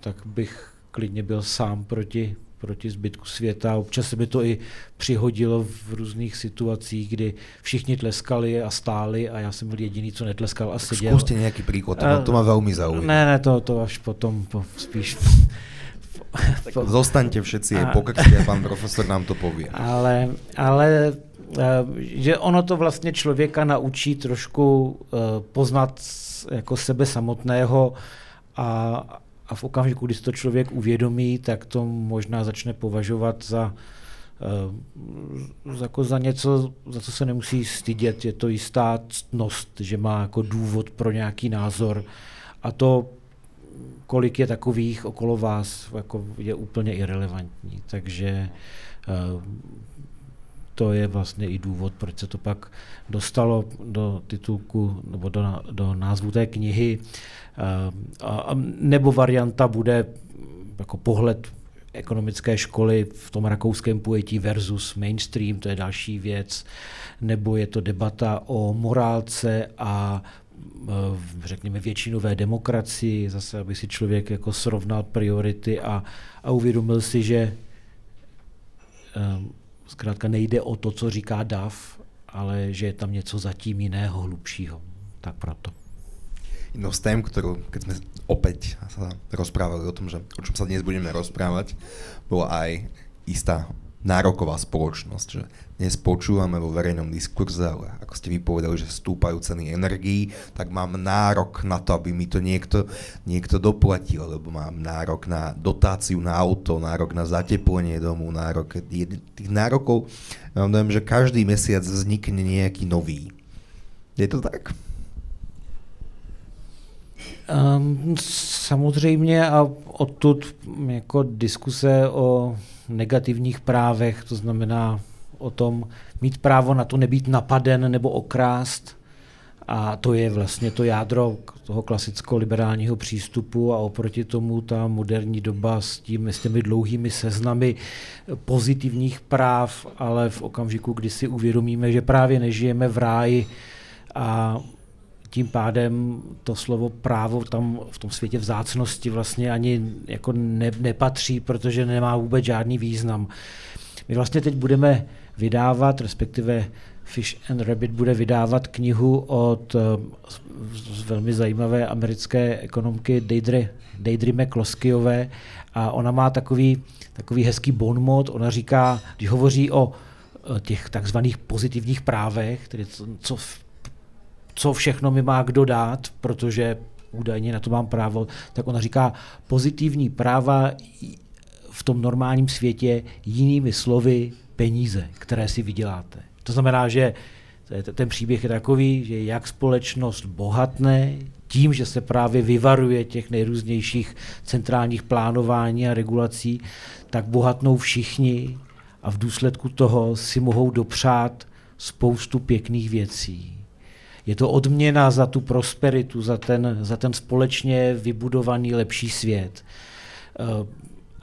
tak bych klidně byl sám proti, proti zbytku světa. Občas se by to i přihodilo v různých situacích, kdy všichni tleskali a stáli a já jsem byl jediný, co netleskal a seděl. Zkuste nějaký příklad, to, to má velmi zaujímavé. Ne, ne, to, to až potom po, spíš po, Zostaňte všetci, a, pan profesor nám to poví. Ale, ale eh, že ono to vlastně člověka naučí trošku uh, poznat jako sebe samotného a, a v okamžiku, kdy to člověk uvědomí, tak to možná začne považovat za, uh, jako za něco, za co se nemusí stydět. Je to jistá ctnost, že má jako důvod pro nějaký názor. A to, kolik je takových okolo vás, jako je úplně irrelevantní. Takže uh, to je vlastně i důvod, proč se to pak dostalo do titulku nebo do, do názvu té knihy. A, nebo varianta bude jako pohled ekonomické školy v tom rakouském pojetí versus mainstream, to je další věc, nebo je to debata o morálce a řekněme většinové demokracii, zase aby si člověk jako srovnal priority a, a uvědomil si, že zkrátka nejde o to, co říká DAF, ale že je tam něco zatím jiného, hlubšího. Tak proto. Jednou z tém, ktorú, keď sme opäť sa rozprávali o tom, že o čom sa dnes budeme rozprávať, bola aj istá nároková spoločnosť, že dnes počúvame vo verejnom diskurze, ale ako ste vypovedali, že stúpajú ceny energií, tak mám nárok na to, aby mi to niekto, niekto doplatil, lebo mám nárok na dotáciu na auto, nárok na zateplenie domu, nárok, tých nárokov, ja vám dám, že každý mesiac vznikne nejaký nový. Je to tak? Um, samozřejmě a odtud jako diskuse o negativních právech, to znamená o tom mít právo na to nebýt napaden nebo okrást. A to je vlastně to jádro toho klasicko-liberálního přístupu a oproti tomu ta moderní doba s, tím, s těmi dlouhými seznamy pozitivních práv, ale v okamžiku, kdy si uvědomíme, že právě nežijeme v ráji a tím pádem to slovo právo tam v tom světě vzácnosti vlastně ani jako ne, nepatří, protože nemá vůbec žádný význam. My vlastně teď budeme vydávat, respektive Fish and Rabbit bude vydávat knihu od uh, velmi zajímavé americké ekonomky Deidre, Deidre McCloskyové a ona má takový, takový hezký bonmot, ona říká, když hovoří o těch takzvaných pozitivních právech, tedy co, co co všechno mi má kdo dát, protože údajně na to mám právo, tak ona říká, pozitivní práva v tom normálním světě jinými slovy peníze, které si vyděláte. To znamená, že ten příběh je takový, že jak společnost bohatne tím, že se právě vyvaruje těch nejrůznějších centrálních plánování a regulací, tak bohatnou všichni a v důsledku toho si mohou dopřát spoustu pěkných věcí. Je to odměna za tu prosperitu, za ten, za ten společně vybudovaný lepší svět. Eh,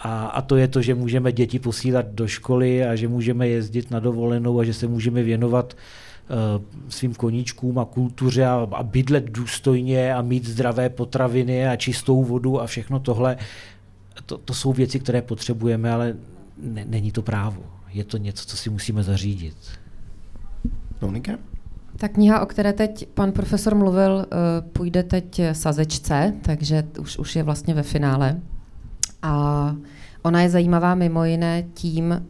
a, a to je to, že můžeme děti posílat do školy a že můžeme jezdit na dovolenou a že se můžeme věnovat uh, svým koníčkům a kultuře a, a bydlet důstojně a mít zdravé potraviny a čistou vodu a všechno tohle. To, to jsou věci, které potřebujeme, ale ne, není to právo. Je to něco, co si musíme zařídit. Dominika? Ta kniha, o které teď pan profesor mluvil, eh, půjde teď sazečce, takže už, už je vlastně ve finále. A ona je zajímavá mimo jiné tím,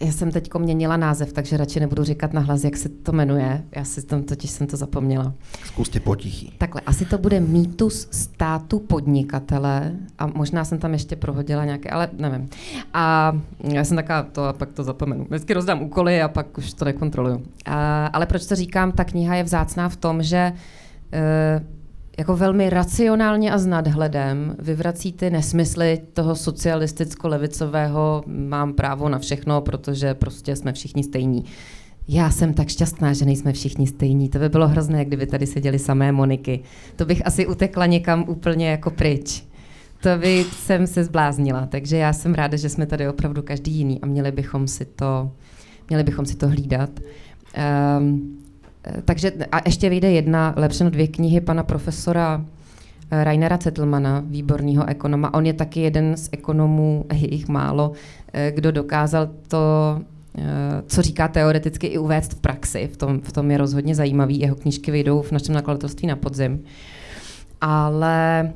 já jsem teď měnila název, takže radši nebudu říkat nahlas, jak se to jmenuje. Já si tam totiž jsem to zapomněla. Zkuste potichý. Takhle, asi to bude mýtus státu podnikatele a možná jsem tam ještě prohodila nějaké, ale nevím. A já jsem taká to a pak to zapomenu. Vždycky rozdám úkoly a pak už to nekontroluju. A, ale proč to říkám, ta kniha je vzácná v tom, že e, jako velmi racionálně a s nadhledem vyvrací ty nesmysly toho socialisticko-levicového mám právo na všechno, protože prostě jsme všichni stejní. Já jsem tak šťastná, že nejsme všichni stejní. To by bylo hrozné, kdyby tady seděli samé Moniky. To bych asi utekla někam úplně jako pryč. To by jsem se zbláznila. Takže já jsem ráda, že jsme tady opravdu každý jiný a měli bychom si to, měli bychom si to hlídat. Um, takže a ještě vyjde jedna, lepšeno dvě knihy pana profesora eh, Rainera Zettelmana, výborného ekonoma. On je taky jeden z ekonomů, jich málo, eh, kdo dokázal to, co říká teoreticky, i uvést v praxi. V tom, v tom je rozhodně zajímavý. Jeho knížky vyjdou v našem nakladatelství na podzim. Ale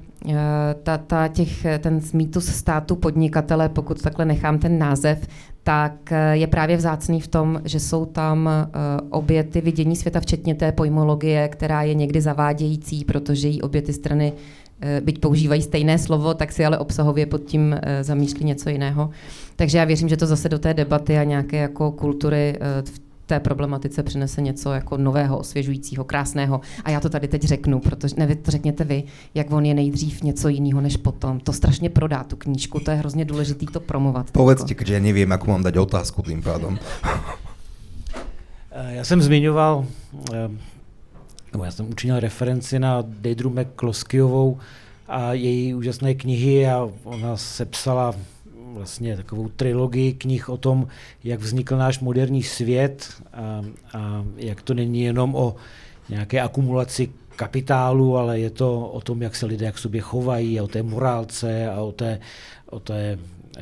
ta, ta těch, ten mýtus státu podnikatele, pokud takhle nechám ten název, tak eh, je právě vzácný v tom, že jsou tam eh, obě ty vidění světa, včetně té pojmologie, která je někdy zavádějící, protože jí obě ty strany, eh, byť používají stejné slovo, tak si ale obsahově pod tím zamýšlí něco jiného. Takže já věřím, že to zase do té debaty a nějaké jako kultury v té problematice přinese něco jako nového, osvěžujícího, krásného. A já to tady teď řeknu, protože ne, to řekněte vy, jak on je nejdřív něco jiného než potom. To strašně prodá tu knížku, to je hrozně důležité to promovat. Povedzte, že já nevím, jak mám dát otázku tím pádem. Eh, já jsem zmiňoval, eh, nebo já jsem učinil referenci na Deidru McCloskyovou a její úžasné knihy a ona sepsala vlastně takovou trilogii knih o tom, jak vznikl náš moderní svět a, a jak to není jenom o nějaké akumulaci kapitálu, ale je to o tom, jak se lidé k sobě chovají, a o té morálce a o té, o té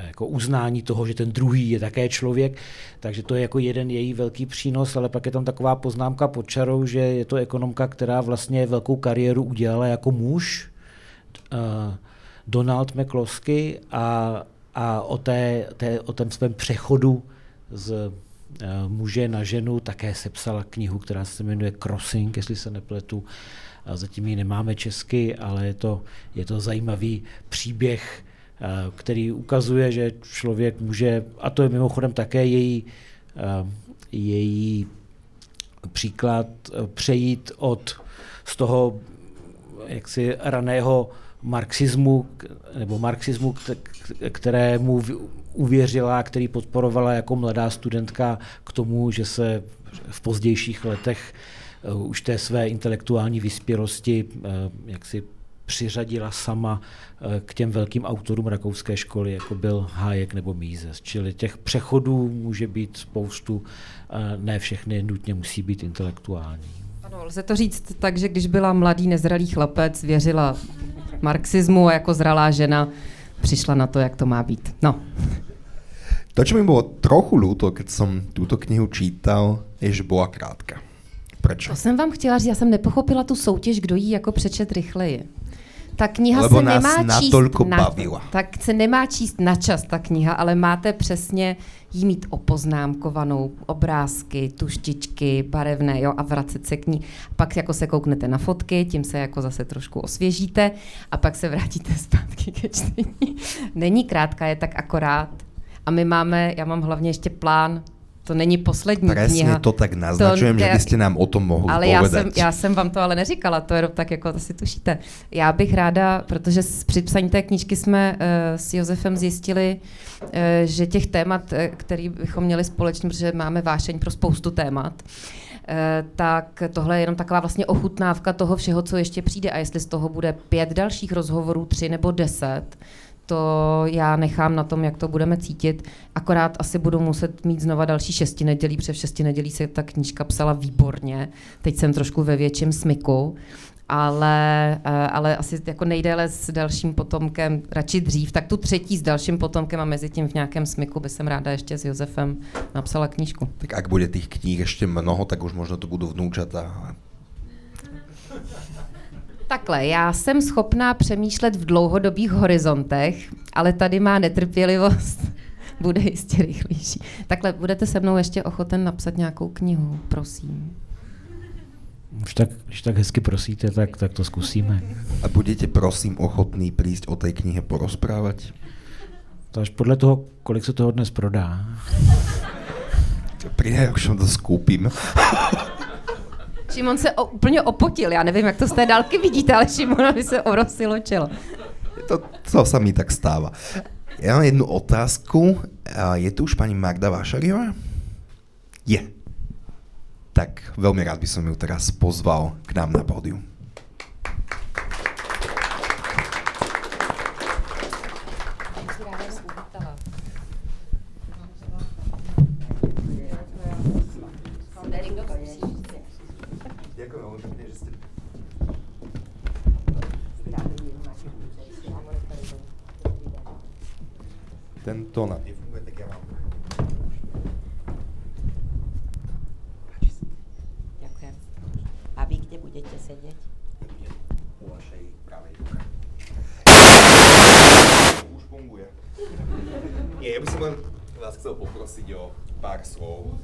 jako uznání toho, že ten druhý je také člověk. Takže to je jako jeden její velký přínos, ale pak je tam taková poznámka pod čarou, že je to ekonomka, která vlastně velkou kariéru udělala jako muž. Uh, Donald McCloskey a a o, té, té, o tom svém přechodu z uh, muže na ženu také sepsala knihu, která se jmenuje Crossing, jestli se nepletu. Zatím ji nemáme česky, ale je to, je to zajímavý příběh, uh, který ukazuje, že člověk může, a to je mimochodem také její, uh, její příklad, přejít od z toho jaksi raného marxismu, nebo marxismu, kterému uvěřila, který podporovala jako mladá studentka k tomu, že se v pozdějších letech uh, už té své intelektuální vyspělosti uh, jak si přiřadila sama uh, k těm velkým autorům rakouské školy, jako byl Hayek nebo Mises. Čili těch přechodů může být spoustu, ne všechny nutně musí být intelektuální. Ano, lze to říct tak, že když byla mladý nezralý chlapec, věřila marxismu a jako zralá žena přišla na to, jak to má být. No. To, čo mi bylo trochu ľúto, keď som túto knihu čítal, je, že byla krátka. Proč? To jsem vám chtěla říct, já jsem nepochopila tu soutěž, kdo jí jako přečet rychleji. Ta kniha Lebo se nás nemá číst na, tak se nemá číst na čas ta kniha, ale máte přesně jí mít opoznámkovanou, obrázky, tuštičky, barevné, jo, a vracet se k ní. Pak jako se kouknete na fotky, tím se jako zase trošku osvěžíte a pak se vrátíte zpátky ke čtení. Není krátká, je tak akorát. A my máme, já mám hlavně ještě plán to není poslední Presně kniha. to tak naznačujem, to, že byste nám o tom mohli ale povedať. Já jsem, já jsem vám to ale neříkala, to jenom tak, jako asi tušíte. Já bych ráda, protože při psaní té knížky jsme uh, s Josefem zjistili, uh, že těch témat, uh, který bychom měli společně, protože máme vášeň pro spoustu témat, tak tohle je jenom taková vlastně ochutnávka toho všeho, co ještě přijde. A jestli z toho bude pět dalších rozhovorů, tři nebo deset, to já nechám na tom, jak to budeme cítit. Akorát asi budu muset mít znova další šesti nedělí, protože v šesti nedělí se ta knížka psala výborně. Teď jsem trošku ve větším smyku, ale, eh, ale asi jako nejdéle s dalším potomkem, radši dřív, tak tu třetí s dalším potomkem a mezi tím v nějakém smyku by jsem ráda ještě s Josefem napsala knížku. Tak ak bude těch knih ještě mnoho, tak už možno to budou vnúčata. Takhle, já jsem schopná přemýšlet v dlouhodobých horizontech, ale tady má netrpělivost bude jistě rychlejší. Takhle, budete se mnou ještě ochoten napsat nějakou knihu, prosím. Už tak, když tak hezky prosíte, tak, tak to zkusíme. A budete prosím ochotný přijít o té knihe porozprávat? To až podle toho, kolik se toho dnes prodá. Přijde, už to skoupím. Šimon se o, úplně opotil, já nevím, jak to z té dálky vidíte, ale Šimonovi se orosilo čelo. To, to sa mi tak stáva. Já mám jednu otázku. Je tu už paní Magda Vášariová? Je. Tak velmi rád by som ju teraz pozval k nám na pódium. Tento na nefunguje, tak já mám. Ďakujem. A vy kde budete sedět? U vašej pravej ruke. Už funguje. Nie, ja by som len vás chcel poprosiť o pár slov.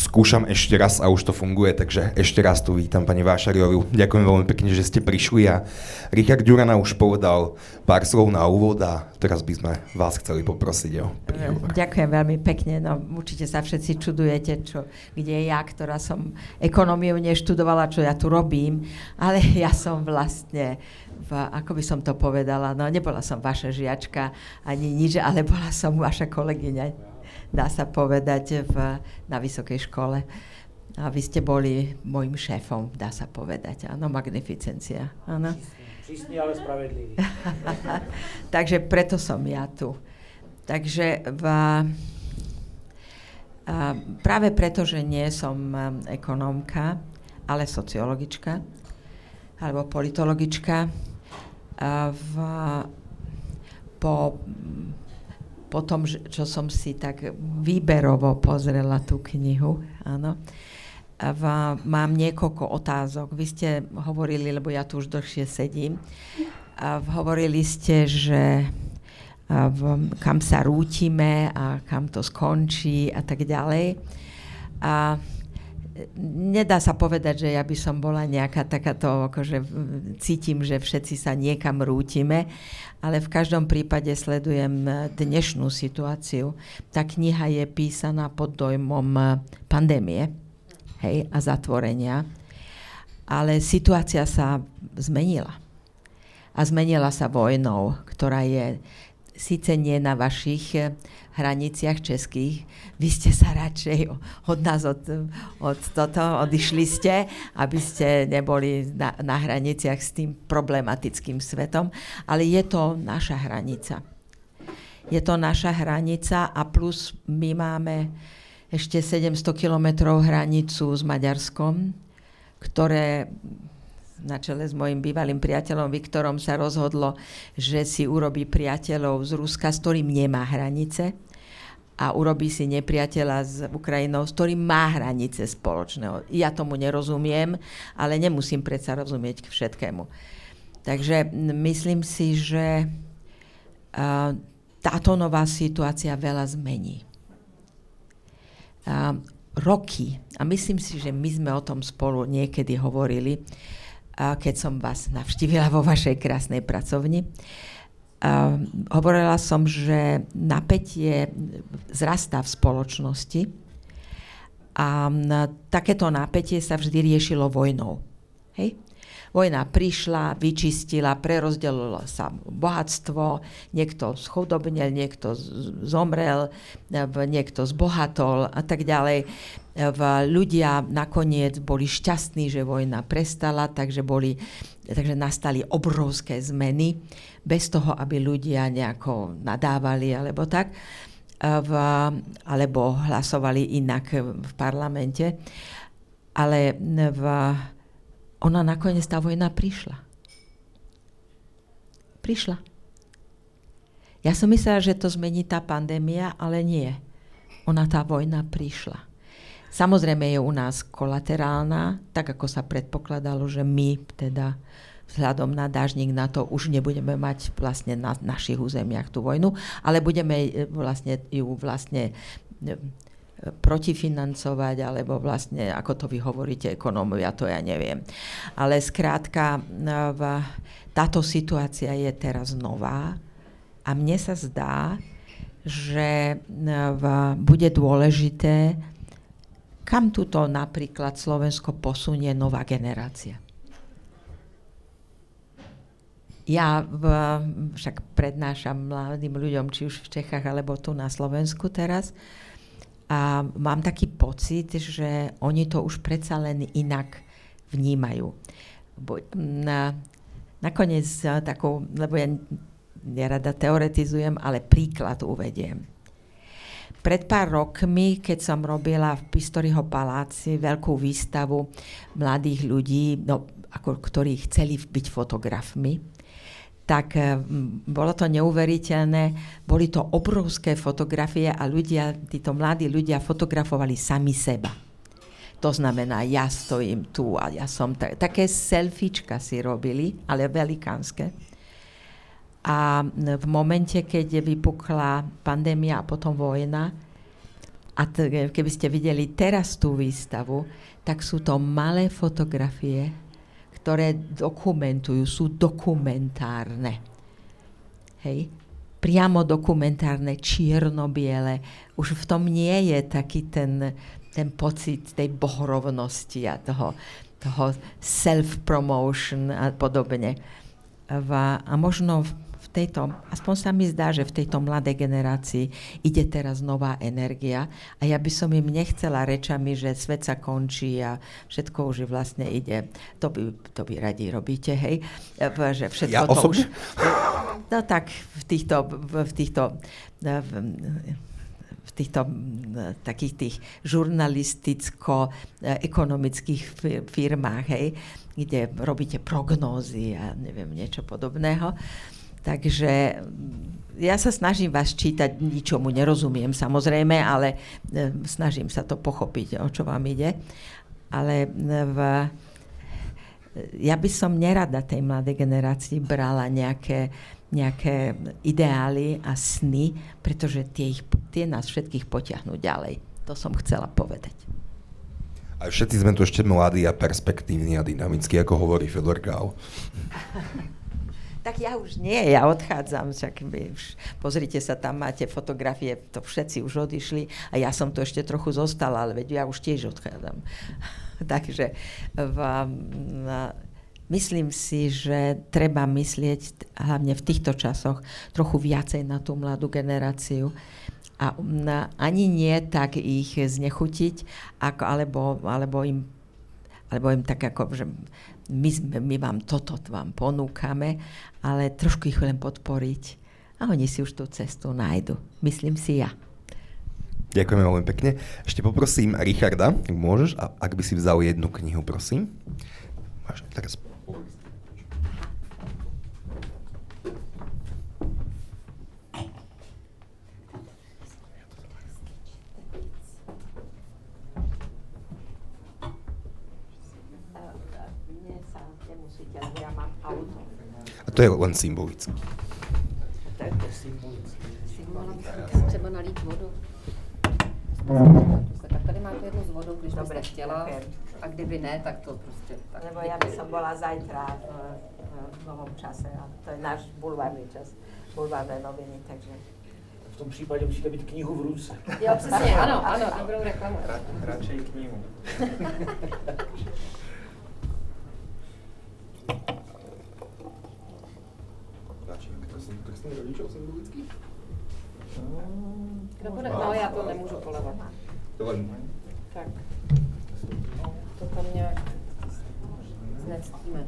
Skúšam ešte raz a už to funguje, takže ešte raz tu vítam pani Vášariovu. Ďakujem veľmi pekne, že ste prišli a Richard Ďurana už povedal pár slov na úvod a teraz by sme vás chceli poprosiť o príhovor. Ďakujem veľmi pekne. No, určite sa všetci čudujete, čo, kde ja, ktorá som ekonómiu neštudovala, čo ja tu robím, ale ja som vlastne v, ako by som to povedala, no nebola som vaša žiačka ani nič, ale bola som vaša kolegyňa dá sa povedať, v, na vysokej škole. A vy ste boli môjim šéfom, dá sa povedať. Áno, magnificencia. Áno. Přísný, ale spravedlivý. Takže preto som ja tu. Takže v, a práve preto, že nie som ekonómka, ale sociologička alebo politologička, a v, po po tom, čo som si tak výberovo pozrela tú knihu, áno, v, mám niekoľko otázok. Vy ste hovorili, lebo ja tu už dlhšie sedím, a hovorili ste, že v, kam sa rútime a kam to skončí a tak ďalej. A nedá sa povedať, že ja by som bola nejaká takáto, akože cítim, že všetci sa niekam rútime, ale v každom prípade sledujem dnešnú situáciu. Tá kniha je písaná pod dojmom pandémie hej, a zatvorenia, ale situácia sa zmenila. A zmenila sa vojnou, ktorá je síce nie na vašich eh, hraniciach českých, vy ste sa radšej od nás od, od toto odišli ste, aby ste neboli na, na hraniciach s tým problematickým svetom, ale je to naša hranica. Je to naša hranica a plus my máme ešte 700 kilometrov hranicu s Maďarskom, ktoré na čele s mojim bývalým priateľom Viktorom sa rozhodlo, že si urobí priateľov z Ruska, s ktorým nemá hranice a urobí si nepriateľa s Ukrajinou, s ktorým má hranice spoločného. Ja tomu nerozumiem, ale nemusím predsa rozumieť k všetkému. Takže myslím si, že táto nová situácia veľa zmení. Roky, a myslím si, že my sme o tom spolu niekedy hovorili, keď som vás navštívila vo vašej krásnej pracovni. Uh, hovorila som, že napätie zrastá v spoločnosti a takéto napätie sa vždy riešilo vojnou. Hej? Vojna prišla, vyčistila, prerozdelilo sa bohatstvo, niekto schudobnel, niekto zomrel, niekto zbohatol a tak ďalej ľudia nakoniec boli šťastní, že vojna prestala, takže, boli, takže nastali obrovské zmeny, bez toho, aby ľudia nejako nadávali alebo tak, v, alebo hlasovali inak v parlamente. Ale v, ona nakoniec, tá vojna prišla. Prišla. Ja som myslela, že to zmení tá pandémia, ale nie. Ona, tá vojna prišla. Samozrejme je u nás kolaterálna, tak ako sa predpokladalo, že my teda vzhľadom na dážnik na to už nebudeme mať vlastne na našich územiach tú vojnu, ale budeme e, vlastne ju vlastne e, protifinancovať, alebo vlastne, ako to vy hovoríte, ekonómovia, to ja neviem. Ale skrátka, e, táto situácia je teraz nová a mne sa zdá, že bude dôležité kam tuto napríklad Slovensko posunie nová generácia? Ja v, však prednášam mladým ľuďom, či už v Čechách, alebo tu na Slovensku teraz. A mám taký pocit, že oni to už predsa len inak vnímajú. Bo, na, nakoniec takou, lebo ja nerada teoretizujem, ale príklad uvediem pred pár rokmi, keď som robila v Pistoriho paláci veľkú výstavu mladých ľudí, no, ako, ktorí chceli byť fotografmi, tak bolo to neuveriteľné. Boli to obrovské fotografie a ľudia, títo mladí ľudia fotografovali sami seba. To znamená, ja stojím tu a ja som... T- také selfiečka si robili, ale velikánske. A v momente, keď vypukla pandémia a potom vojna, a t- keby ste videli teraz tú výstavu, tak sú to malé fotografie, ktoré dokumentujú, sú dokumentárne. Hej? Priamo dokumentárne, čierno-biele. Už v tom nie je taký ten, ten pocit tej bohorovnosti a toho, toho self-promotion a podobne. A možno tejto, aspoň sa mi zdá, že v tejto mladej generácii ide teraz nová energia a ja by som im nechcela rečami, že svet sa končí a všetko už vlastne ide. To by, to by radi robíte, hej? Že všetko ja to osobne? už... No tak v týchto, v týchto v, v týchto takých tých žurnalisticko-ekonomických firmách, hej, kde robíte prognózy a neviem, niečo podobného. Takže ja sa snažím vás čítať, ničomu nerozumiem samozrejme, ale e, snažím sa to pochopiť, o čo vám ide. Ale e, v, ja by som nerada tej mladej generácii brala nejaké, nejaké ideály a sny, pretože tie, ich, tie nás všetkých potiahnú ďalej. To som chcela povedať. A všetci sme tu ešte mladí a perspektívni a dynamickí, ako hovorí Fedor Gál. Tak ja už nie, ja odchádzam, však vy už, pozrite sa, tam máte fotografie, to všetci už odišli a ja som tu ešte trochu zostala, ale veď ja už tiež odchádzam. Takže v, na, myslím si, že treba myslieť hlavne v týchto časoch trochu viacej na tú mladú generáciu a na, ani nie tak ich znechutiť, ako, alebo, alebo im alebo im tak ako, že my, my vám toto vám ponúkame, ale trošku ich len podporiť a oni si už tú cestu nájdu. Myslím si ja. Ďakujeme veľmi pekne. Ešte poprosím Richarda, ak môžeš, a ak by si vzal jednu knihu, prosím. Máš teraz A to je len symbolicky. Třeba nalít vodu. Tak tady máte jednu s vodou, když Dobre, byste chtěla. A kdyby ne, tak to prostě tak. Lebo ja by som bola zajtra v, v novom čase a to je náš bulvárny čas, bulvárne noviny, takže... V tom případě musíte být knihu v ruce. Jo, přesně, ano, ano, dobrou reklamu. Radšej knihu. Kdo bude? No, já to nemůžu polevat. Tak. To tam nějak znectíme.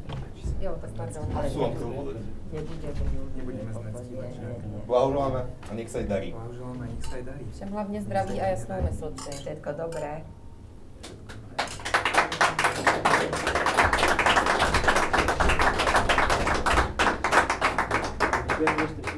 Jo, tak pardon. Nebude, Nebudeme znectí, takže- Blahoželáme a nech sa aj darí. Blahoželáme, nech sa aj darí. Všem hlavně zdraví a jasnou mysl. Všetko dobré. Děkujeme, že jste